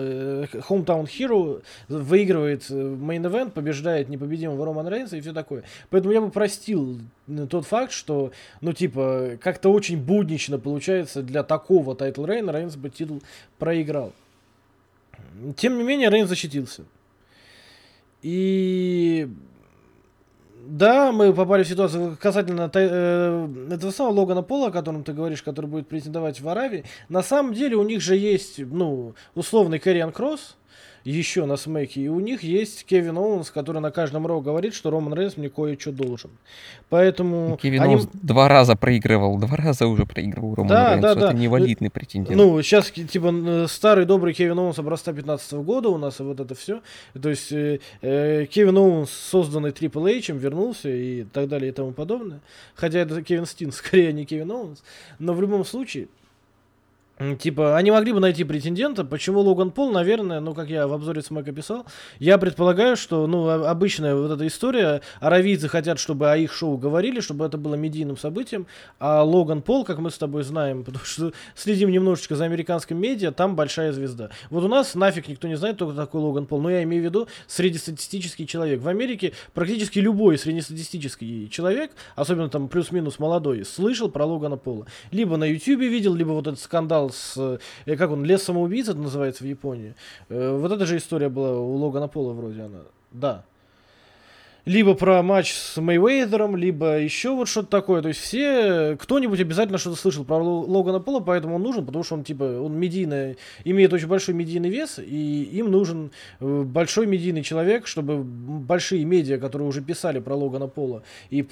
э, Hometown Hero выигрывает мейн-эвент, побеждает непобедимого Роман Рейнса и все такое. Поэтому я бы простил тот факт, что, ну, типа, как-то очень буднично получается для такого title reign а Рейнс бы титул проиграл. Тем не менее, Рейнс защитился. И да, мы попали в ситуацию касательно э, этого самого Логана Пола, о котором ты говоришь, который будет претендовать в Аравии. На самом деле у них же есть, ну, условный Кэррион Кросс, еще на Смэке. И у них есть Кевин Оуэнс, который на каждом Raw говорит, что Роман Рейнс мне кое-что должен. Поэтому... Кевин они... Оуэнс два раза проигрывал, два раза уже проигрывал Роман да, Рейнсу. Да, да. Это невалидный претендент. Ну, сейчас, типа, старый добрый Кевин Оуэнс образца 15 года у нас, и вот это все. То есть, э, э, Кевин Оуэнс, созданный Triple H, вернулся и так далее и тому подобное. Хотя это Кевин Стин, [laughs] скорее, а не Кевин Оуэнс. Но в любом случае, Типа, они могли бы найти претендента. Почему Логан Пол, наверное, ну, как я в обзоре Смэка писал, я предполагаю, что, ну, обычная вот эта история, аравийцы хотят, чтобы о их шоу говорили, чтобы это было медийным событием, а Логан Пол, как мы с тобой знаем, [laughs] потому что следим немножечко за американским медиа, там большая звезда. Вот у нас нафиг никто не знает, кто такой Логан Пол, но я имею в виду среднестатистический человек. В Америке практически любой среднестатистический человек, особенно там плюс-минус молодой, слышал про Логана Пола. Либо на YouTube видел, либо вот этот скандал сериал с... Э, как он? Лес самоубийц это называется в Японии. Э, вот эта же история была у Логана Пола вроде она. Да либо про матч с Мейвейдером, либо еще вот что-то такое. То есть все, кто-нибудь обязательно что-то слышал про Логана Пола, поэтому он нужен, потому что он типа, он медийный, имеет очень большой медийный вес, и им нужен э, большой медийный человек, чтобы большие медиа, которые уже писали про Логана Пола, и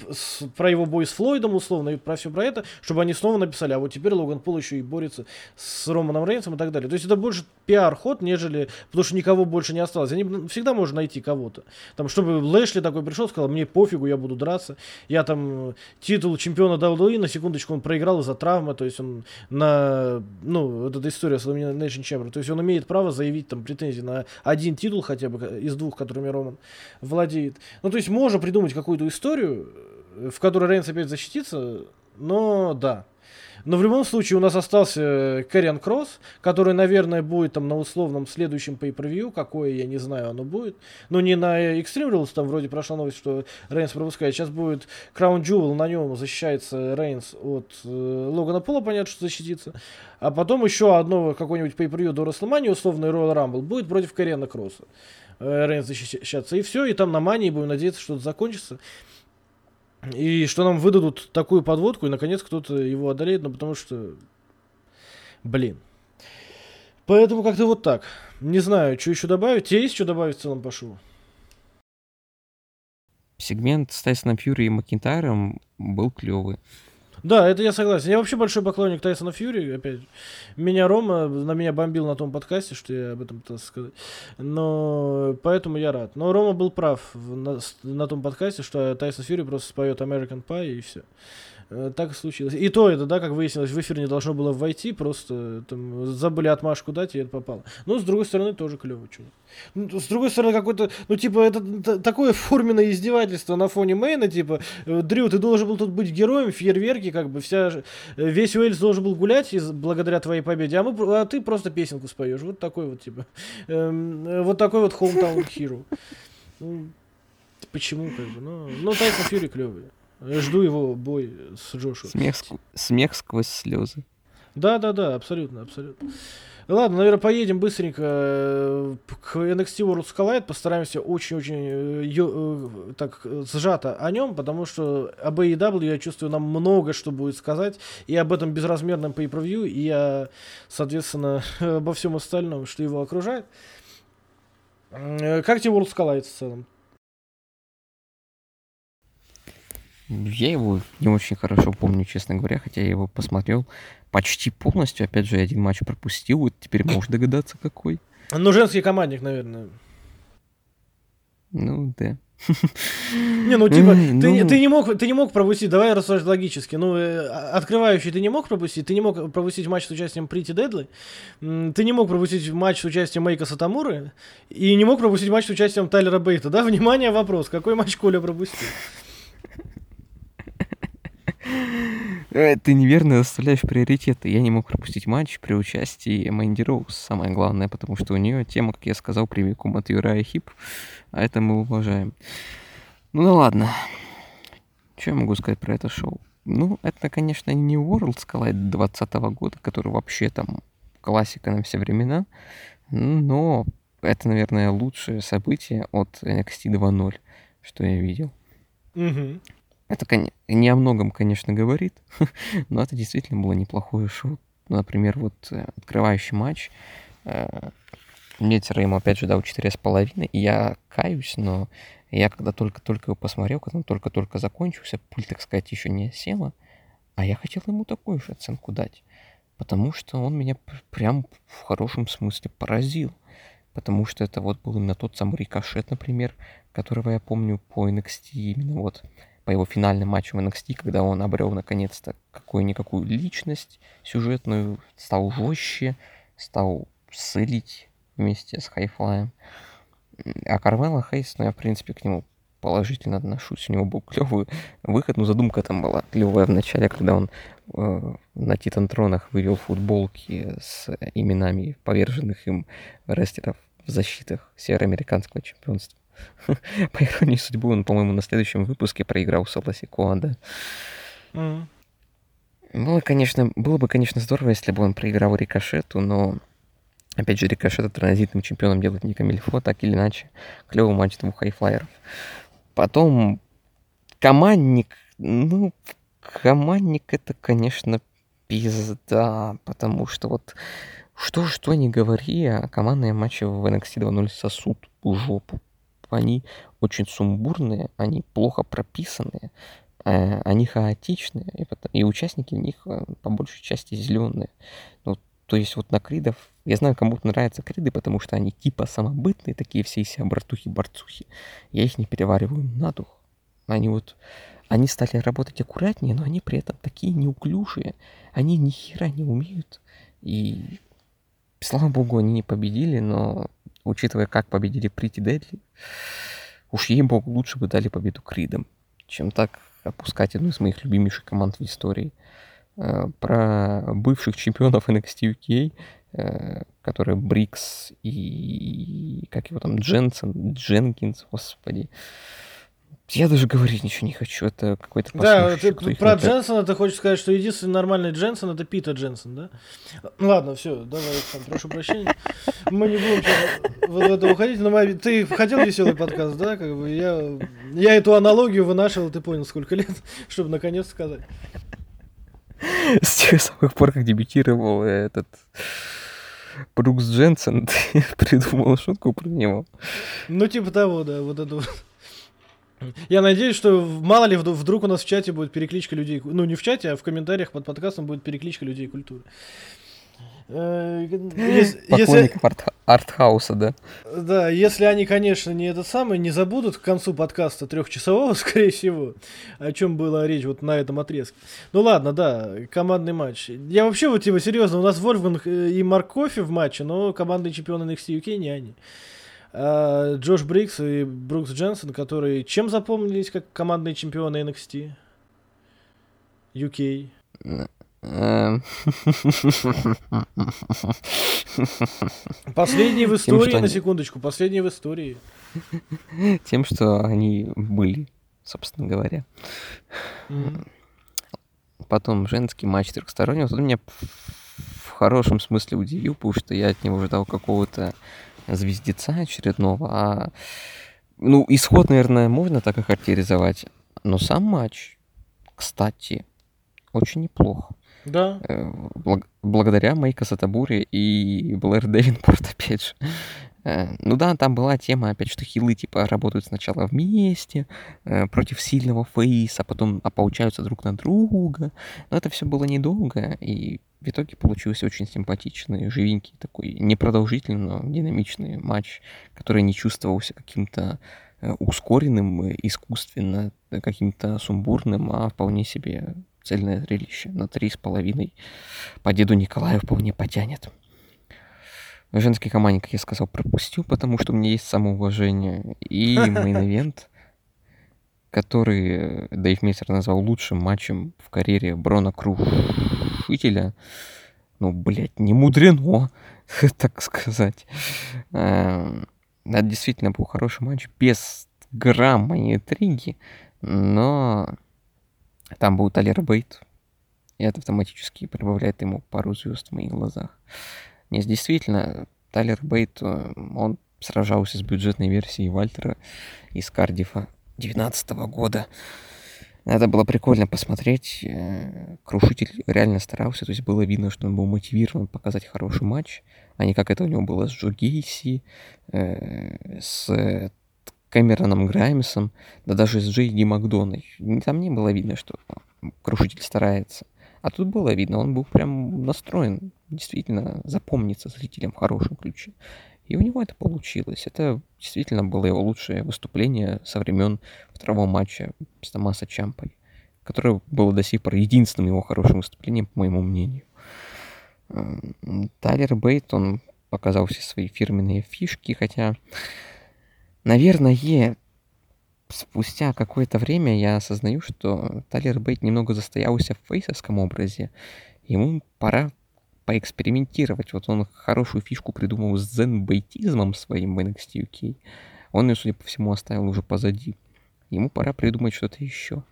про его бой с Флойдом условно, и про все про это, чтобы они снова написали, а вот теперь Логан Пол еще и борется с Романом Рейнсом и так далее. То есть это больше пиар-ход, нежели, потому что никого больше не осталось. Они всегда можно найти кого-то. Там, чтобы Лэшли такой пришел, сказал, мне пофигу, я буду драться. Я там э, титул чемпиона WWE, на секундочку, он проиграл из-за травмы, то есть он на, ну, вот эта история с Elimination Chamber, то есть он имеет право заявить там претензии на один титул хотя бы из двух, которыми Роман владеет. Ну, то есть можно придумать какую-то историю, э, в которой Рейнс опять защитится, но да, но в любом случае у нас остался Кэриан Кросс, который, наверное, будет там на условном следующем pay-per-view, какое, я не знаю, оно будет. Но не на Extreme Rules, там вроде прошла новость, что Рейнс пропускает. Сейчас будет Crown Jewel, на нем защищается Рейнс от э, Логана Пола, понятно, что защитится. А потом еще одно какое-нибудь pay-per-view до WrestleMania, условный Royal Rumble, будет против Кэриана Кросса. Э, Рейнс защищаться. И все, и там на мании будем надеяться, что это закончится. И что нам выдадут такую подводку, и наконец кто-то его одолеет, ну потому что... Блин. Поэтому как-то вот так. Не знаю, что еще добавить. Тебе есть что добавить в целом по шоу? Сегмент с Тайсоном Фьюри и Макинтайром был клевый. Да, это я согласен. Я вообще большой поклонник Тайсона Фьюри, опять. Меня Рома на меня бомбил на том подкасте, что я об этом пытался сказать. Но поэтому я рад. Но Рома был прав на, на том подкасте, что Тайсон Фьюри просто споет American Pie и все. Так и случилось. И то это, да, как выяснилось, в эфир не должно было войти, просто там забыли отмашку дать, и это попало. Но с другой стороны, тоже клево. Чё. Ну, с другой стороны, какой-то, ну, типа, это такое форменное издевательство на фоне Мейна, типа, э, Дрю, ты должен был тут быть героем, фейерверки, как бы, вся, э, весь Уэльс должен был гулять из, благодаря твоей победе, а, мы, а ты просто песенку споешь. Вот такой вот, типа, эм, э, вот такой вот hometown hero. Ну, почему, как бы, ну, ну Тайсон Фьюри клевый. Жду его бой с Джошуа. Смех, ск- смех сквозь слезы. Да, да, да, абсолютно, абсолютно. Ладно, наверное, поедем быстренько э, к NXT World Collide, постараемся очень-очень э, э, так сжато о нем, потому что об AEW, я чувствую, нам много что будет сказать, и об этом безразмерном pay-per-view, и о, соответственно, [laughs] обо всем остальном, что его окружает. Как тебе World Collide в целом? Я его не очень хорошо помню, честно говоря, хотя я его посмотрел почти полностью. Опять же, один матч пропустил, вот теперь можешь догадаться, какой. Ну, женский командник, наверное. Ну, да. Не, ну типа, ты, не- ну. ты не мог, ты не мог пропустить, давай рассуждать логически. Ну, э, а- открывающий ты не мог пропустить, ты не мог пропустить матч с участием Pretty Deadly, ты не мог пропустить матч с участием Мейко Сатомуры, и не мог пропустить матч с участием Тайлера Бейта, да? Внимание, вопрос, какой матч Коля пропустил? Э, Ты неверно расставляешь приоритеты. Я не мог пропустить матч при участии Мэнди Роуз. Самое главное, потому что у нее тема, как я сказал, прямиком от Uriah Heep. А это мы уважаем. Ну да ладно. Что я могу сказать про это шоу? Ну, это, конечно, не Worlds Collide 20 года, который вообще там классика на все времена. Но это, наверное, лучшее событие от NXT 2.0, что я видел. Мгм. Это не о многом, конечно, говорит, [laughs] но это действительно было неплохое шоу. Например, вот э, открывающий матч. э, Мне ему опять же дал 4,5, и я каюсь, но я когда только-только его посмотрел, когда он только-только закончился, пуль, так сказать, еще не села, а я хотел ему такую же оценку дать, потому что он меня пр- прям в хорошем смысле поразил. Потому что это вот был именно тот самый рикошет, например, которого я помню по NXT, именно вот по его финальным матчам NXT, когда он обрел наконец-то какую-никакую личность сюжетную, стал жестче, стал сылить вместе с Хайфлаем. А Кармела Хейс, ну я в принципе к нему положительно отношусь. У него был клевый выход, но задумка там была клевая в начале, когда он э, на Титантронах вывел футболки с именами поверженных им рестлеров в защитах североамериканского чемпионства. [laughs] По иронии судьбы, он, по-моему, на следующем выпуске проиграл Саласи да. Мгм. Было, конечно, было бы, конечно, здорово, если бы он проиграл Рикошету, но, опять же, Рикошета транзитным чемпионом делает не Камильфо, так или иначе. Клевый матч двух хайфлайеров. Потом командник, ну, командник это, конечно, пизда, потому что вот что, что не говори, а командные матчи в NXT 2.0 сосут жопу. Они очень сумбурные, они плохо прописанные, э, они хаотичные, и, участники в них э, по большей части зеленые. Ну, то есть вот на кридов, я знаю, кому-то нравятся криды, потому что они типа самобытные, такие все из себя братухи-борцухи. Я их не перевариваю на дух. Они вот, они стали работать аккуратнее, но они при этом такие неуклюжие. Они ни хера не умеют. И слава богу, они не победили, но учитывая, как победили Прити Дедли, уж ей-богу, лучше бы дали победу Кридам, чем так опускать одну из моих любимейших команд в истории. Э, Про бывших чемпионов NXT UK, э, которые Брикс и... как его там, Дженсен, Дженкинс, господи. Я даже говорить ничего не хочу, это какой-то Да, ты про Дженсона ты хочешь сказать, что единственный нормальный Дженсон это Питер Дженсон, да? Ладно, все, давай, Александр, прошу прощения. Мы не будем вот в это уходить, но мы- ты хотел веселый подкаст, да? Как бы я, я эту аналогию вынашивал, ты понял, сколько лет, [laughs] чтобы наконец сказать. С тех самых пор, как дебютировал этот Брукс Дженсен, [laughs] ты придумал шутку про него. Ну, типа того, да, вот это вот. Я надеюсь, что мало ли вд- вдруг у нас в чате будет перекличка людей, ну не в чате, а в комментариях под подкастом будет перекличка людей культуры. Э, ес- Если, Поклонников арт- артхауса, да? да, если они, конечно, не этот самый, не забудут к концу подкаста трехчасового, [laughs] скорее всего, о чем была речь вот на этом отрезке. Ну ладно, да, командный матч. Я вообще вот типа серьезно, у нас Вольфганг э, и Марк Кофи в матче, но командные чемпионы NXT UK не они. А Джош Бриггс и Брукс Дженсен, которые чем запомнились как командные чемпионы NXT? UK. Последний в Тем, истории, что на секундочку, последний в истории. Тем, что они были, собственно говоря. Мгм. Потом женский матч трехсторонний. Вот он меня в хорошем смысле удивил, потому что я от него ждал какого-то звездеца очередного. А, ну, исход, наверное, можно так охарактеризовать. Но сам матч, кстати, очень неплох. Да. Э, благ- благодаря Майка Сатабури и Блэр Девинпорт, [laughs] опять же. Э, Ну да, там была тема, опять, что хилы типа работают сначала вместе, э, против сильного фейса, потом а, получаются друг на друга. Но это все было недолго, и в итоге получился очень симпатичный, живенький такой, непродолжительный, но динамичный матч, который не чувствовался каким-то э, ускоренным, э, искусственно, э, каким-то сумбурным, а вполне себе цельное зрелище на три с половиной по деду Николаю вполне потянет. В женской команде, как я сказал, пропустил, потому что у меня есть самоуважение. И мейн-эвент, который Дэйв Мельтцер назвал лучшим матчем в карьере Брона Крушителя. Ну, блядь, не мудрено, [laughs] так сказать. Это действительно был хороший матч, без грамма интриги, но там был Талер Бейт, и это автоматически прибавляет ему пару звезд в моих глазах. Нет, действительно, Тайлер Бейт, э, он сражался с бюджетной версией Вальтера из Кардифа 2019 года. Это было прикольно посмотреть. э, Крушитель реально старался, то есть было видно, что он был мотивирован показать хороший матч, а не как это у него было с Джо Гейси, э, с э, Кэмероном Граймсом, да даже с Джей Ди Макдоной. Там не было видно, что Крушитель старается. А тут было видно, он был прям настроен действительно запомниться зрителям в хорошем ключе. И у него это получилось. Это действительно было его лучшее выступление со времен второго матча с Томаса Чампой, которое было до сих пор единственным его хорошим выступлением, по моему мнению. Тайлер Бейт, он показал все свои фирменные фишки, хотя, наверное, спустя какое-то время я осознаю, что Тайлер Бейт немного застоялся в фейсовском образе. Ему пора поэкспериментировать. Вот он хорошую фишку придумал с дзен-бейтизмом своим в NXT UK. Он ее, судя по всему, оставил уже позади. Ему пора придумать что-то еще.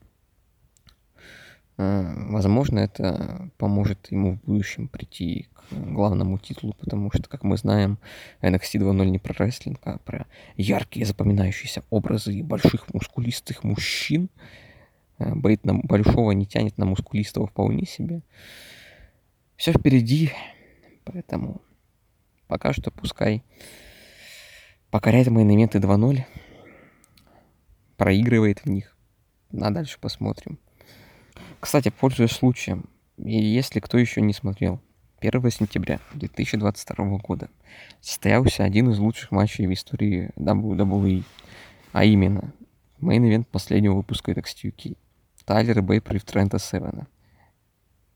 А, Возможно, это поможет ему в будущем прийти к главному титулу, потому что, как мы знаем, NXT 2.0 не про рестлинг, а про яркие запоминающиеся образы больших мускулистых мужчин. А, Бейт на большого не тянет на мускулистого вполне себе. Все впереди, поэтому пока что пускай покоряет мейн-эвенты 2.0, проигрывает в них, а дальше посмотрим. Кстати, пользуясь случаем, если кто еще не смотрел, 1 сентября 2022 года состоялся один из лучших матчей в истории WWE, а именно мейн-эвент последнего выпуска NXT UK. Тайлер Бейт против Трента Севена.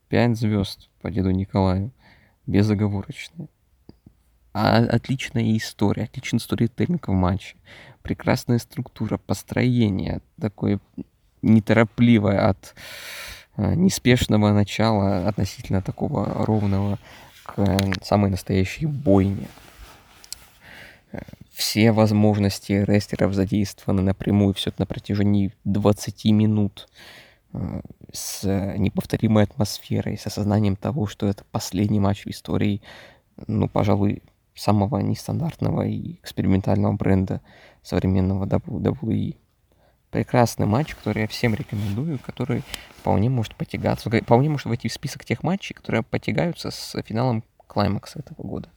Пять звезд по деду Николаю. Безоговорочно. А, отличная история, отличный сторителлинг в матче. Прекрасная структура, построение. Такое неторопливое от э, неспешного начала относительно такого ровного к э, самой настоящей бойне. Э, Все возможности рестлеров задействованы напрямую, все это на протяжении 20 минут с неповторимой атмосферой, с осознанием того, что это последний матч в истории, ну, пожалуй, самого нестандартного и экспериментального бренда современного WWE. Прекрасный матч, который я всем рекомендую, который вполне может потягаться, вполне может войти в список тех матчей, которые потягаются с финалом клаймакса этого года.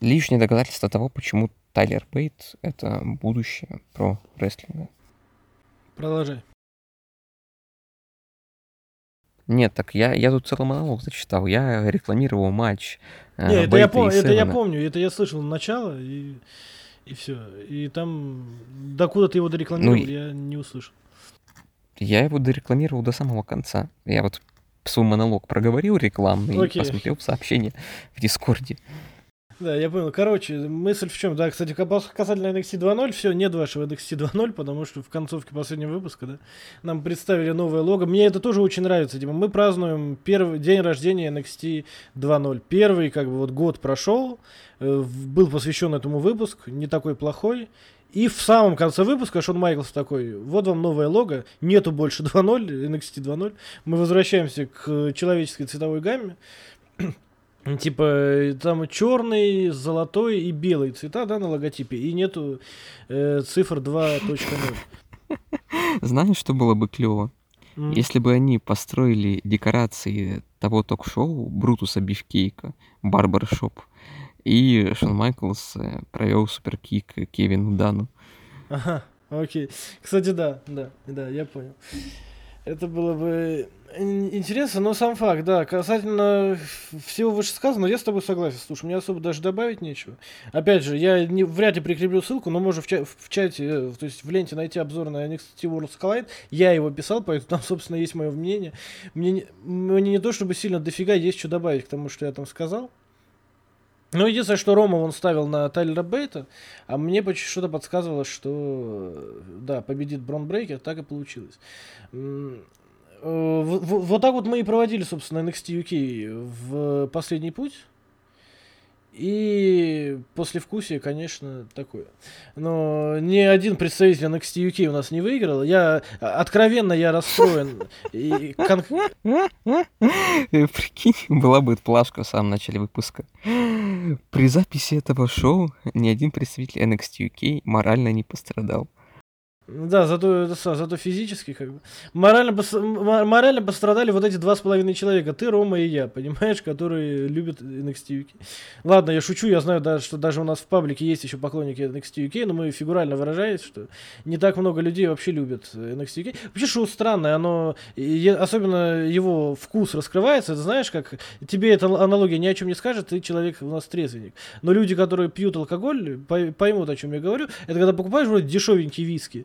Лишнее доказательство того, почему Тайлер Бейт — это будущее про рестлинга. Продолжай. Нет, так я, я тут целый монолог зачитал. Я рекламировал матч э, Не, это я, пом- это я помню, это я слышал начало, и, и все. И там, докуда ты его дорекламировал, Ну я не услышал. Я его дорекламировал до самого конца. Я вот свой монолог проговорил рекламный Окей. посмотрел сообщение в Дискорде. Да, я понял. Короче, мысль в чем? Да, кстати, кас- касательно NXT 2.0, все, нет вашего NXT 2.0, потому что в концовке последнего выпуска, да, нам представили новое лого. Мне это тоже очень нравится. Типа, мы празднуем первый день рождения NXT 2.0. Первый, как бы, вот год прошел, э, был посвящен этому выпуск, не такой плохой. И в самом конце выпуска Шон Майклс такой, вот вам новое лого, нету больше 2.0, NXT 2.0. Мы возвращаемся к человеческой цветовой гамме. Типа, э, там черный, золотой и белый цвета, да, на логотипе, и нету э, цифр 2.0. [laughs] Знаешь, что было бы клево? М. Если бы они построили декорации того ток-шоу Брутуса Бифкейка, Барбаршоп, и Шон Майклс э, провел суперкик Кевину Дану. Ага, окей. Кстати, да, да, да, я понял. Это было бы ин- интересно, но сам факт, да, касательно всего вышесказанного, я с тобой согласен. Слушай, мне особо даже добавить нечего. Опять же, я не, вряд ли прикреплю ссылку, но можно в, ча- в чате, э, то есть в ленте найти обзор на NXT World Collide. Я его писал, поэтому там, [laughs] собственно, есть мое мнение. Мне, не- мне не то, чтобы сильно дофига есть что добавить к тому, что я там сказал. Ну, единственное, что Рома он ставил на Тайлера Бейта, а мне почему что-то подсказывало, что да, победит Брон Брейкер, так и получилось. Э, Вот так вот мы и проводили, собственно, NXT UK в последний путь. И после вкусия, конечно, такое. Но ни один представитель NXT UK у нас не выиграл. Я откровенно я расстроен. И кон- Э, Прикинь, была бы плашка в самом начале выпуска. При записи этого шоу ни один представитель NXT UK морально не пострадал. Да, зато, са- зато физически как бы. Морально, морально пострадали вот эти два с половиной человека. Ты, Рома и я, понимаешь, которые любят NXT UK. Ладно, я шучу, я знаю, да, что даже у нас в паблике есть еще поклонники NXT UK, но мы фигурально выражаясь, что не так много людей вообще любят э, NXT UK. Вообще шоу странное, оно, особенно его вкус раскрывается, ты знаешь, как тебе эта аналогия ни о чем не скажет, ты человек у нас трезвенник. Но люди, которые пьют алкоголь, пой- поймут, о чем я говорю. Это когда покупаешь вроде дешевенький виски,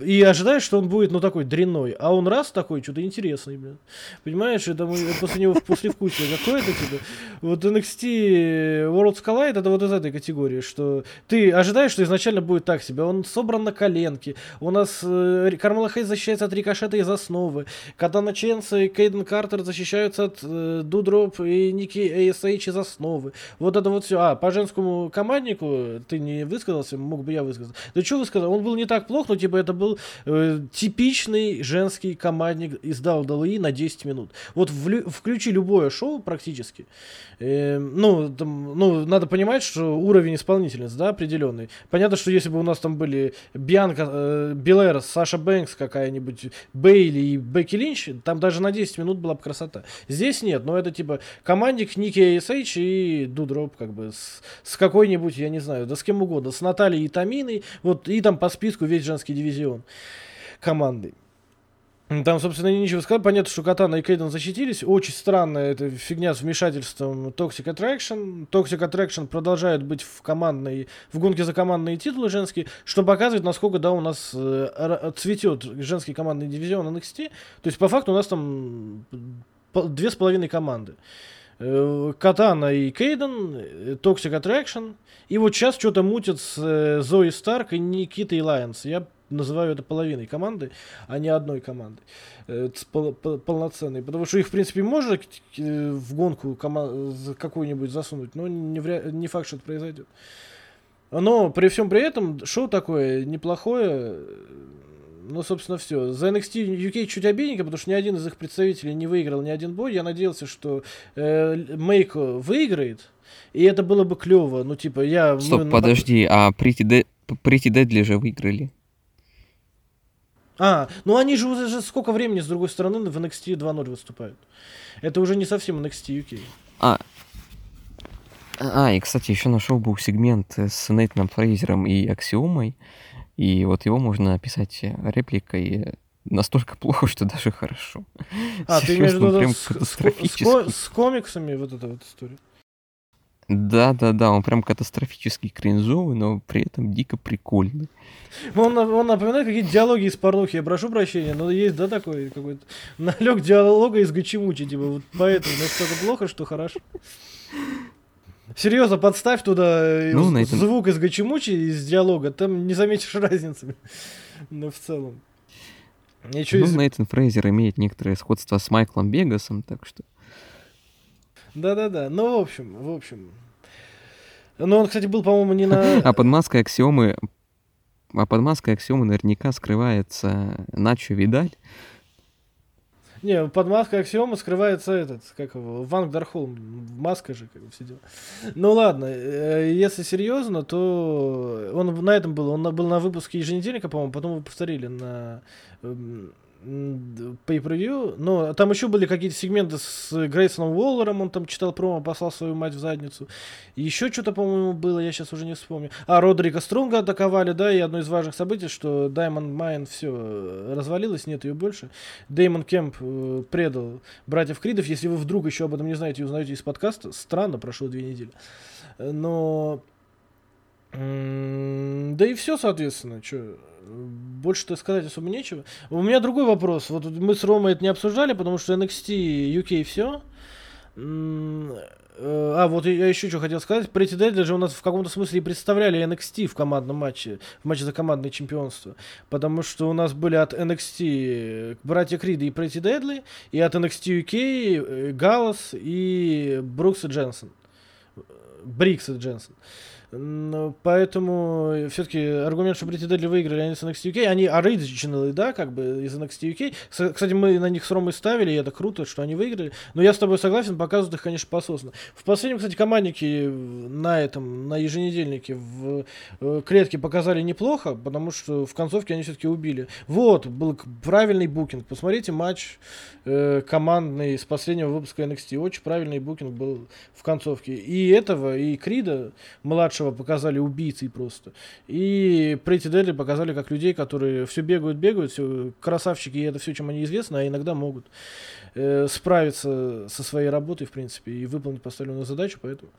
И ожидаешь, что он будет, ну, такой дрянной. А он раз такой, что-то интересный, блин. Понимаешь, это после него послевкусие. Какое это тебе? Вот NXT World Collide это вот из этой категории, что ты ожидаешь, что изначально будет так себе. Он собран на коленке. У нас э, Кармела Хейс защищается от рикошета из основы. Катана Ченса и Кейден Картер защищаются от э, Дудроп и Ники ASH из основы. Вот это вот все. А, по женскому команднику ты не высказался, мог бы я высказаться. Да что высказал? Он был не так плох, но типа это был э, типичный женский командник из WWE на 10 минут. Вот влю- включи любое шоу практически. Э, ну, там, ну, надо понимать, что уровень исполнительниц, да, определенный. Понятно, что если бы у нас там были Бианка, э, Белэр, Саша Бэнкс какая-нибудь, Бейли и Бекки Линч, там даже на 10 минут была бы красота. Здесь нет, но это типа командник Ники ASH и Дудроп, как бы, с, с какой-нибудь, я не знаю, да с кем угодно, с Натальей и Таминой, вот, и там по списку весь женский дивизион команды. Там, собственно, нечего сказать. Понятно, что Катана и Кейден защитились. Очень странная эта фигня с вмешательством Toxic Attraction. Toxic Attraction продолжает быть в командной, в гонке за командные титулы женские, что показывает, насколько, да, у нас э, цветет женский командный дивизион NXT. То есть, по факту, у нас там две с половиной команды. Э, Катана и Кейден, э, Toxic Attraction. И вот сейчас что-то мутят с э, Зои Старк и Никитой Лайонс. Я называю это половиной команды, а не одной командой э, полноценной. Потому что их, в принципе, можно э, в гонку какую-нибудь засунуть, но не, вря- не факт, что это произойдет. Но при всем при этом шоу такое неплохое. э, Ну, собственно, все. За NXT UK чуть обидненько, потому что ни один из их представителей не выиграл ни один бой. Я надеялся, что э, Мейко выиграет, и это было бы клево. Ну, типа, я... Стоп, мы- подожди, а Pretty, Де- Pretty Deadly же выиграли. А, ну они же уже сколько времени, с другой стороны, в NXT 2.0 выступают. Это уже не совсем NXT UK. А, А, и, кстати, еще нашел был сегмент с Нейтаном Фрейзером и Аксиомой, и вот его можно описать э, репликой э, настолько [laughs] плохо, что даже хорошо. А, ты имеешь в Серьезно, виду с, с с комиксами вот эта вот история? Да-да-да, он прям катастрофически кринжовый, но при этом дико прикольный. Он, на- он напоминает какие-то диалоги из порнухи. Я прошу прощения, но есть, да, такой какой-то налег диалога из Гачимучи, типа, вот поэтому настолько плохо, что хорошо. Серьезно, подставь туда э, Ну, на этом- звук из Гачимучи, из диалога, там не заметишь разницы. Но в целом. Ну, из... Нейтан Фрейзер имеет некоторое сходство с Майклом Бегасом, так что... Да-да-да. Ну, в общем, в общем. Ну, он, кстати, был, по-моему, не на... А под маской аксиомы... А под маской аксиомы наверняка скрывается Начо Видаль. Не, под маской Аксиома скрывается этот, как его, Ванг Дархолм, маска же, как бы все дела. Ну ладно, э, если серьезно, то он на этом был, он был на выпуске еженедельника, по-моему, потом его повторили на эм, pay-per-view, но там еще были какие-то сегменты с Грейсоном Уоллером, он там читал промо, послал свою мать в задницу. Еще что-то, по-моему, было, я сейчас уже не вспомню. А, Родрика Струнга атаковали, да, и одно из важных событий, что Даймонд Майн все развалилось, нет ее больше. Деймон Кемп э, предал братьев Кридов. Если вы вдруг еще об этом не знаете и узнаете из подкаста, странно, прошло две недели. Э, Но... Да и все, соответственно, что больше-то сказать особо нечего. У меня другой вопрос. Вот мы с Ромой это не обсуждали, потому что NXT UK все. А, вот я еще что хотел сказать. Pretty Deadly же у нас в каком-то смысле и представляли NXT в командном матче, в матче за командное чемпионство. Потому что у нас были от NXT братья Крида и Pretty Deadly, и от NXT UK э, Галлас и Брукс и Дженсен. Брикс и Дженсен. Ну, поэтому все-таки аргумент, что Pretty Deadly выиграли они с NXT UK, они оригиналы, да, как бы из NXT UK. С- Кстати, мы на них с Ромой ставили, и это круто, что они выиграли. Но я с тобой согласен, показывают их, конечно, пососно. В последнем, кстати, команднике на этом, на еженедельнике в э, клетке показали неплохо, потому что в концовке они все-таки убили. Вот, был правильный букинг. Посмотрите матч э, командный с последнего выпуска NXT. Очень правильный букинг был в концовке. И этого, и Крида младшего показали убийцей просто. И Pretty Deadly показали как людей, которые все бегают, бегают, все красавчики, и это все, чем они известны, а иногда могут э, справиться со своей работой, в принципе, и выполнить поставленную задачу, поэтому...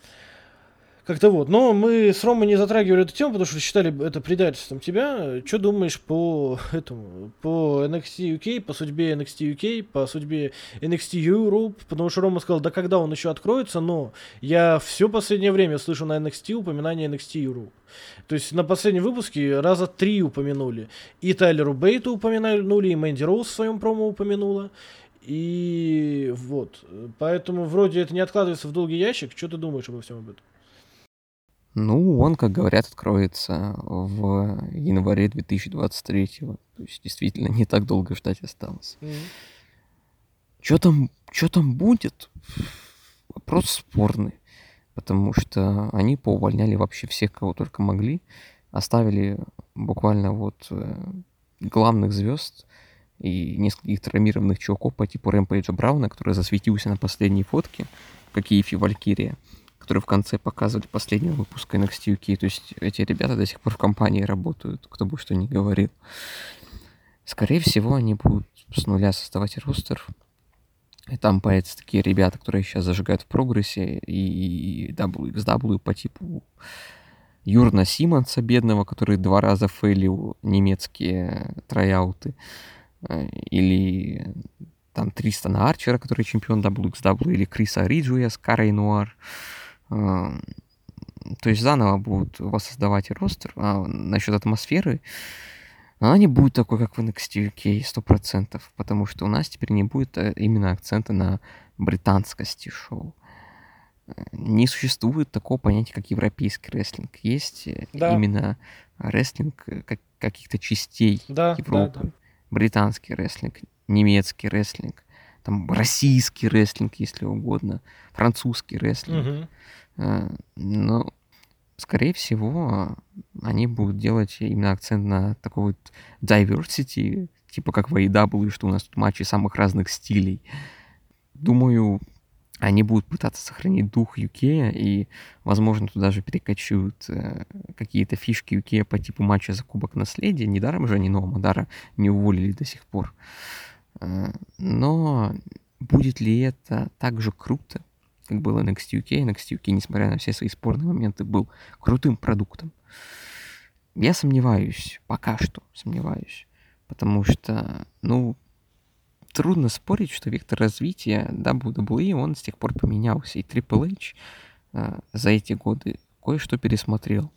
Как-то вот. Но мы с Ромой не затрагивали эту тему, потому что считали это предательством тебя. Что думаешь по [laughs] этому, по NXT UK, по судьбе NXT UK, по судьбе NXT Europe? Потому что Рома сказал, да когда он еще откроется, но я все последнее время слышу на NXT упоминание NXT Europe. То есть на последнем выпуске раза три упомянули. И Тайлеру Бейту упомянули, и Мэнди Роуз в своем промо упомянула. И вот. Поэтому вроде это не откладывается в долгий ящик. Что ты думаешь обо всем об этом? Ну, он, как говорят, откроется в январе 2023. То есть действительно не так долго ждать осталось. Что там, что там будет? Вопрос спорный. Потому что они поувольняли вообще всех, кого только могли. Оставили буквально вот э, главных звезд и нескольких травмированных чуваков по типу Рэмпейджа Брауна, который засветился на последней фотке, как и Ифи Валькирия, которые в конце показывали последнего выпуска NXT UK. То есть эти ребята до сих пор в компании работают, кто бы что ни говорил. Скорее всего, они будут с нуля создавать ростер. И там появятся такие ребята, которые сейчас зажигают в прогрессе, и WXW по типу Юрна Симонса, бедного, который два раза фейлил немецкие трояуты, э, или там Тристана Арчера, который чемпион WXW, или Криса Риджуя с Карой Нуар. Э, То есть заново будут воссоздавать ростер. А насчет атмосферы, она не будет такой, как в NXT UK, 100%, потому что у нас теперь не будет э, именно акцента на британскости шоу. Э, Не существует такого понятия, как европейский рестлинг. Есть э, Да. именно рестлинг как, каких-то частей Да, да, Европы. да. Британский рестлинг, немецкий рестлинг, там российский рестлинг, если угодно, французский рестлинг. Мгм. Э, Но, скорее всего, они будут делать именно акцент на такой вот diversity, типа как в AEW, что у нас тут матчи самых разных стилей. Думаю, они будут пытаться сохранить дух UK, и, возможно, туда же перекочуют э, какие-то фишки UK по типу матча за Кубок Наследия. Недаром же они Ноа Мадара не уволили до сих пор. Э, но будет ли это так же круто, как был NXT UK? NXT UK, несмотря на все свои спорные моменты, был крутым продуктом. Я сомневаюсь, пока что сомневаюсь. Потому что, ну, трудно спорить, что вектор развития WWE, он с тех пор поменялся. И Triple H э, за эти годы кое-что пересмотрел.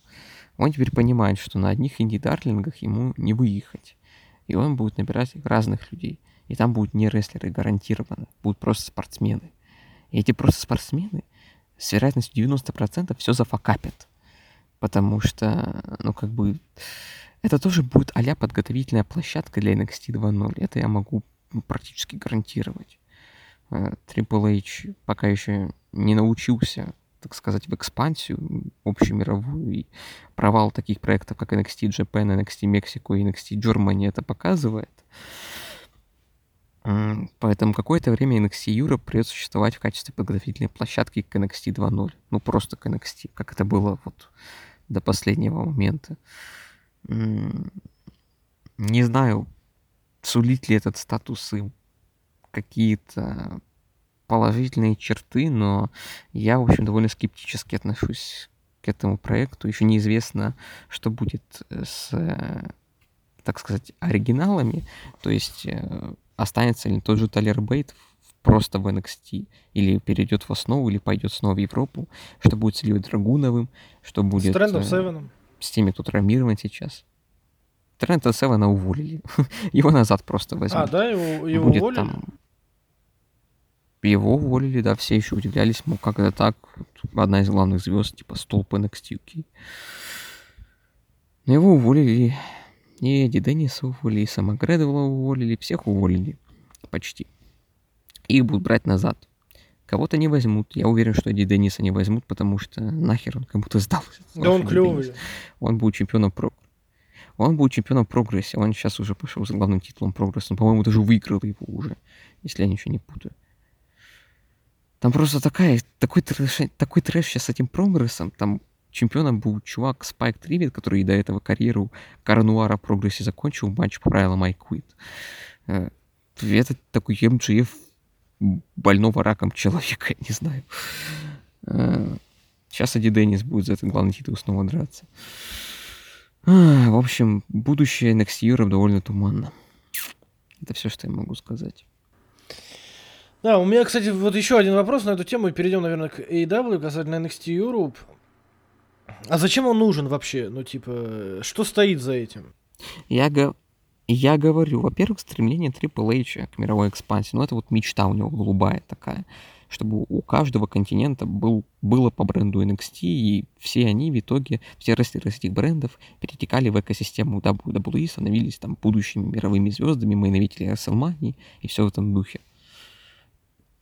Он теперь понимает, что на одних инди-дарлингах ему не выехать. И он будет набирать разных людей. И там будут не рестлеры гарантированно, будут просто спортсмены. И эти просто спортсмены с вероятностью 90% все зафакапят. Потому что, ну, как бы, это тоже будет а подготовительная площадка для NXT 2.0. Это я могу практически гарантировать. Э, Triple H пока еще не научился, так сказать, в экспансию общемировую, и провал таких проектов, как NXT Japan, NXT Mexico и NXT Germany это показывает. Поэтому какое-то время NXT Europe придется существовать в качестве подготовительной площадки к NXT 2.0. Ну, просто к NXT, как это было вот до последнего момента. Не знаю, сулит ли этот статус им какие-то положительные черты, но я, в общем, довольно скептически отношусь к этому проекту. Еще неизвестно, что будет с, так сказать, оригиналами. То есть э, останется ли тот же Талер Бейт просто в NXT, или перейдет в основу, или пойдет снова в Европу, что будет с Ильей Драгуновым, что будет... С Трендом Севеном. С теми, кто травмирован сейчас. Трента Севена уволили. [laughs] его назад просто возьмут. А, да, его, его Будет уволили? Там... Его уволили, да, все еще удивлялись, ну как это так, одна из главных звезд, типа столб NXT UK. Но его уволили, Эдди Денниса уволили, и Сэма Грэдвелла уволили, всех уволили, почти. Их будут брать назад. Кого-то не возьмут. Я уверен, что Эдди Денниса не возьмут, потому что нахер он как будто сдался. Да он клевый. Он будет чемпионом про он был чемпионом прогрессе, он сейчас уже пошел с главным титулом прогресса. По-моему, даже выиграл его уже, если я ничего не путаю. Там просто такая, такой трэш, такой трэш сейчас с этим прогрессом. Там чемпионом был чувак Спайк Тривит, который до этого карьеру Карнуара прогрессе закончил матч по правилам I Quit. Э, это такой МГФ больного раком человека, [laughs] я не знаю. Э, сейчас Ади Деннис будет за этот главный титул снова драться. А, в общем, будущее NXT Europe довольно туманно. Это все, что я могу сказать. Да, у меня, кстати, вот еще один вопрос на эту тему, перейдем, наверное, к AEW касательно NXT Europe. А зачем он нужен вообще? Ну, типа, что стоит за этим? Я, го... я говорю, во-первых, стремление Triple H к мировой экспансии. Ну, это вот мечта у него голубая такая чтобы у каждого континента был, было по бренду NXT, и все они в итоге, все рестлеры этих брендов перетекали в экосистему WWE, становились там будущими мировыми звездами, мейновители WrestleMania и все в этом духе.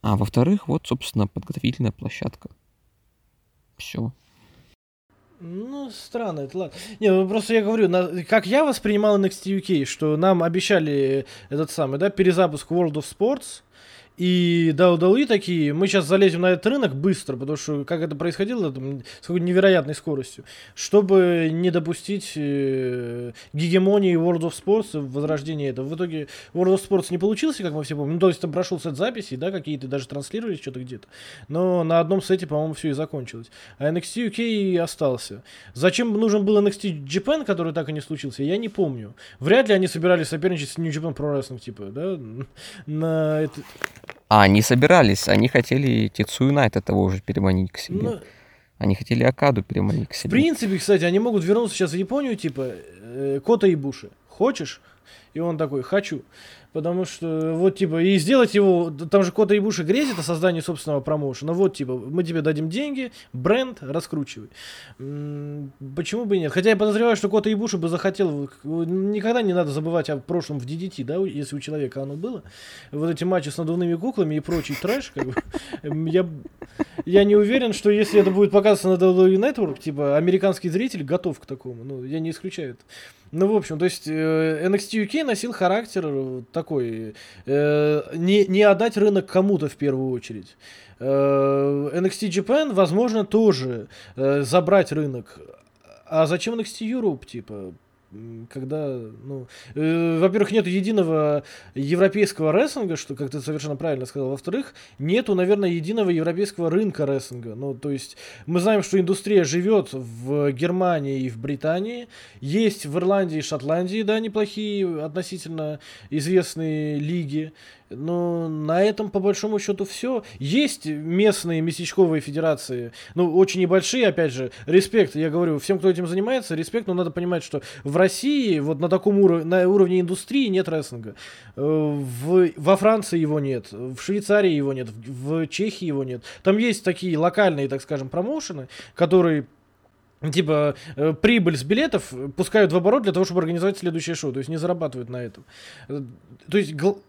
А во-вторых, вот, собственно, подготовительная площадка. Все. Ну, странно, это ладно. Не, ну просто я говорю, на, как я воспринимал NXT UK, что нам обещали этот самый, да, перезапуск World of Sports, и удалы такие, мы сейчас залезем на этот рынок быстро, потому что как это происходило, там, с какой невероятной скоростью, чтобы не допустить э, гегемонии World of Sports в возрождении этого. В итоге World of Sports не получился, как мы все помним. Ну, то есть там прошел сет записей, да, какие-то даже транслировались что-то где-то. Но на одном сете, по-моему, все и закончилось. А NXT UK остался. Зачем нужен был NXT Japan, который так и не случился, я не помню. Вряд ли они собирались соперничать с New Japan Pro Wrestling, типа, да, на это... А, они собирались, они хотели Тицу Юнайта того же переманить к себе. Ну, они хотели Акаду переманить к себе. В принципе, кстати, они могут вернуться сейчас в Японию, типа, э, Кота и Буши. Хочешь? И он такой, хочу. Потому что, вот, типа, и сделать его, там же Кота Ибуши грезит о создании собственного промоушена. Вот, типа, мы тебе дадим деньги, бренд, раскручивай. Почему бы нет? Хотя я подозреваю, что Кота Ибуши бы захотел, никогда не надо забывать о прошлом в DDT, да, если у человека оно было. Вот эти матчи с надувными куклами и прочий трэш, как бы, я, я не уверен, что если это будет показываться на WWE Network, типа, американский зритель готов к такому. Ну, я не исключаю это. Ну, в общем, то есть э, NXT UK носил характер э, такой, э, не, не отдать рынок кому-то в первую очередь. NXT Japan, возможно, тоже забрать рынок. А зачем NXT Europe, типа? Когда, ну, э, во-первых, нет единого европейского рестлинга, что, как ты совершенно правильно сказал. Во-вторых, нету, наверное, единого европейского рынка рестлинга. Ну, то есть, мы знаем, что индустрия живет в Германии и в Британии. Есть в Ирландии и Шотландии, да, неплохие относительно известные лиги. Но на этом, по большому счету, все. Есть местные местечковые федерации, ну, очень небольшие, опять же, респект, я говорю, всем, кто этим занимается, респект, но надо понимать, что в России, вот на таком уровне, на уровне индустрии нет рестлинга. Э, В, во Франции его нет, в Швейцарии его нет, в, в Чехии его нет. Там есть такие локальные, так скажем, промоушены, которые Типа, э, прибыль с билетов пускают в оборот для того, чтобы организовать следующее шоу. То есть не зарабатывают на этом. Э, То есть гл-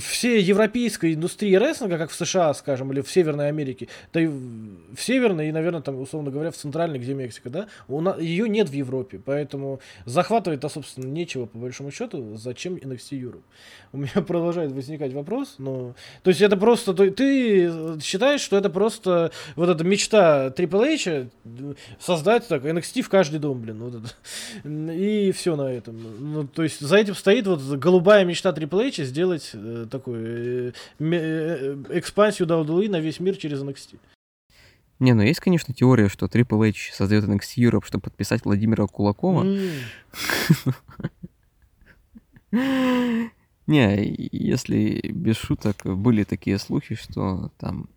все европейская индустрия рестлинга, как в США, скажем, или в Северной Америке, да и в Северной и, наверное, там, условно говоря, в Центральной, где Мексика, да, у на- ее нет в Европе, поэтому захватывать-то, собственно, нечего, по большому счету, зачем NXT Europe. У меня [laughs] продолжает возникать вопрос, но... То есть это просто... то- Ты считаешь, что это просто вот эта мечта Triple H создать так NXT в каждый дом, блин, вот это. [laughs] И все на этом. Ну, то есть за этим стоит вот голубая мечта Triple H сделать э, такую э, э, экспансию WWE на весь мир через NXT. Не, ну есть, конечно, теория, что Triple H создает NXT Europe, чтобы подписать Владимира Кулакова. Не, если без шуток, были такие слухи, что там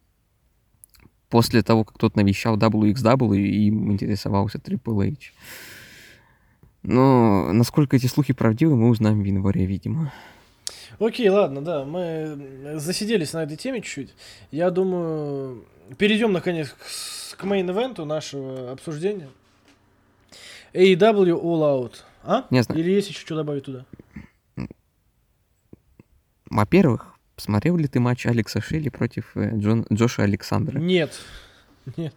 после того, как кто-то навещал WXW, им интересовался Triple H. Но насколько эти слухи правдивы, мы узнаем в январе, видимо. Окей, ладно, да, мы засиделись на этой теме чуть-чуть. Я думаю, перейдем наконец к, к мейн-ивенту нашего обсуждения. AEW All Out. А? Не знаю. Или есть еще что добавить туда? Во-первых, смотрел ли ты матч Алекса Шелли против э, Джон- Джоша Александра? Нет. Нет.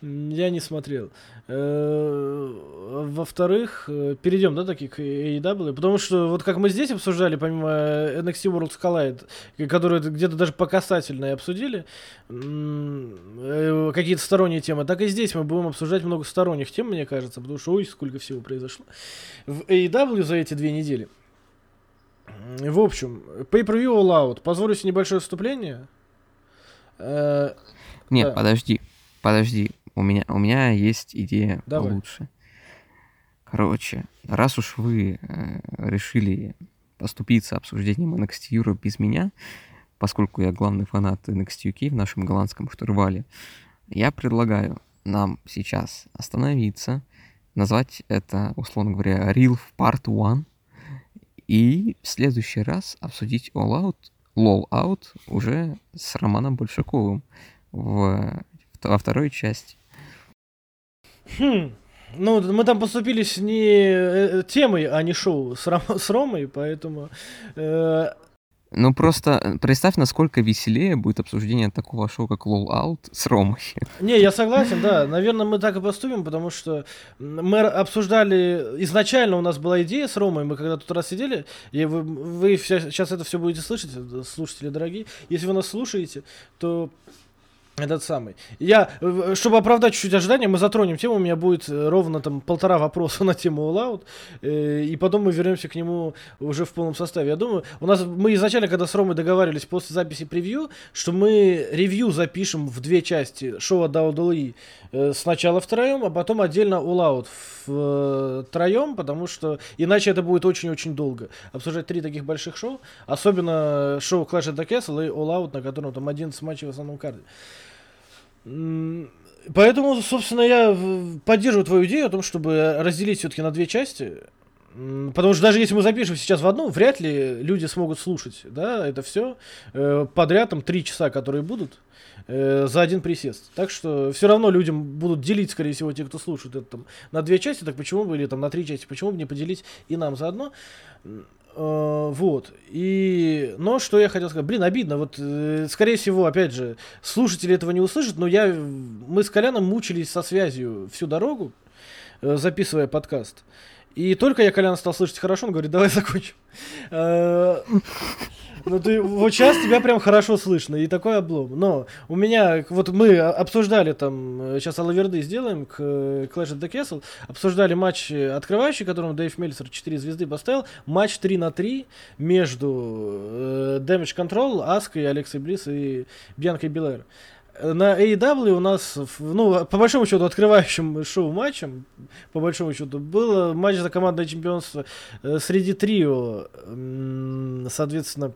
Я не смотрел. Э, Во-вторых, э, перейдем, да, таки к AEW, потому что вот как мы здесь обсуждали, помимо э, NXT World Collide, к- которую где-то даже по касательной обсудили, какие-то сторонние темы, так и здесь мы будем обсуждать много сторонних тем, мне кажется, потому что ой, сколько всего произошло в AEW за эти две недели. В общем, Pay-Per-View All Out. Позволю себе небольшое вступление. Нет, да. подожди, подожди. У меня, у меня есть идея Давай. получше. Короче, раз уж вы э, решили поступиться обсуждением NXT Europe без меня, поскольку я главный фанат NXT UK в нашем голландском штурвале, я предлагаю нам сейчас остановиться, назвать это, условно говоря, Real Part 1, и в следующий раз обсудить All Out, Lol Out уже с Романом Большаковым в, во второй части. Хм. Ну, мы там поступились не э, темой, а не шоу с, Ром- [laughs] с Ромой, поэтому... э, Ну просто э, представь, насколько веселее будет обсуждение такого шоу, как Lol Out с Ромой. [laughs] не, я согласен, да. Наверное, мы так и поступим, потому что мы обсуждали... Изначально у нас была идея с Ромой, мы когда тут раз сидели, и вы, вы сейчас это все будете слышать, э, слушатели дорогие. Если вы нас слушаете, то Этот самый. Я, э, чтобы оправдать чуть-чуть ожидания, мы затронем тему, у меня будет э, ровно там полтора вопроса [laughs] на тему Out, э, и потом мы вернемся к нему уже в полном составе. Я думаю, у нас, мы изначально, когда с Ромой договаривались после записи превью, что мы ревью запишем в две части шоу от WWE э, сначала втроем, а потом отдельно Out втроем, потому что иначе это будет очень-очень долго. Обсуждать три таких больших шоу, особенно шоу Clash at the Castle и All Out, на котором там 11 матчей в основном карде. Поэтому, собственно, я поддерживаю твою идею о том, чтобы разделить все-таки на две части. Потому что даже если мы запишем сейчас в одну, вряд ли люди смогут слушать, да, это все подряд, там, три часа, которые будут, э, за один присест. Так что все равно людям будут делить, скорее всего, те, кто слушает это там на две части, так почему бы, или там на три части, почему бы не поделить и нам заодно. Э, Вот. И, но что я хотел сказать, блин, обидно, вот, э, скорее всего, опять же, слушатели этого не услышат, но я, мы с Коляном мучились со связью всю дорогу, э, записывая подкаст. И только я Коляна стал слышать хорошо, он говорит, давай закончим. Э, ну ты вот сейчас тебя прям хорошо слышно, и такой облом. Но у меня, вот мы обсуждали там, сейчас Алаверды сделаем к э, Clash of the Castle, обсуждали матч э, открывающий, которому Дэйв Мельцер 4 звезды поставил, матч 3 на 3 между э, Damage Control, Аской, Алексей Близ и Бьянкой Белэр на AEW у нас, ну, по большому счету, открывающим шоу матчем, по большому счету, был матч за командное чемпионство э, среди трио, соответственно,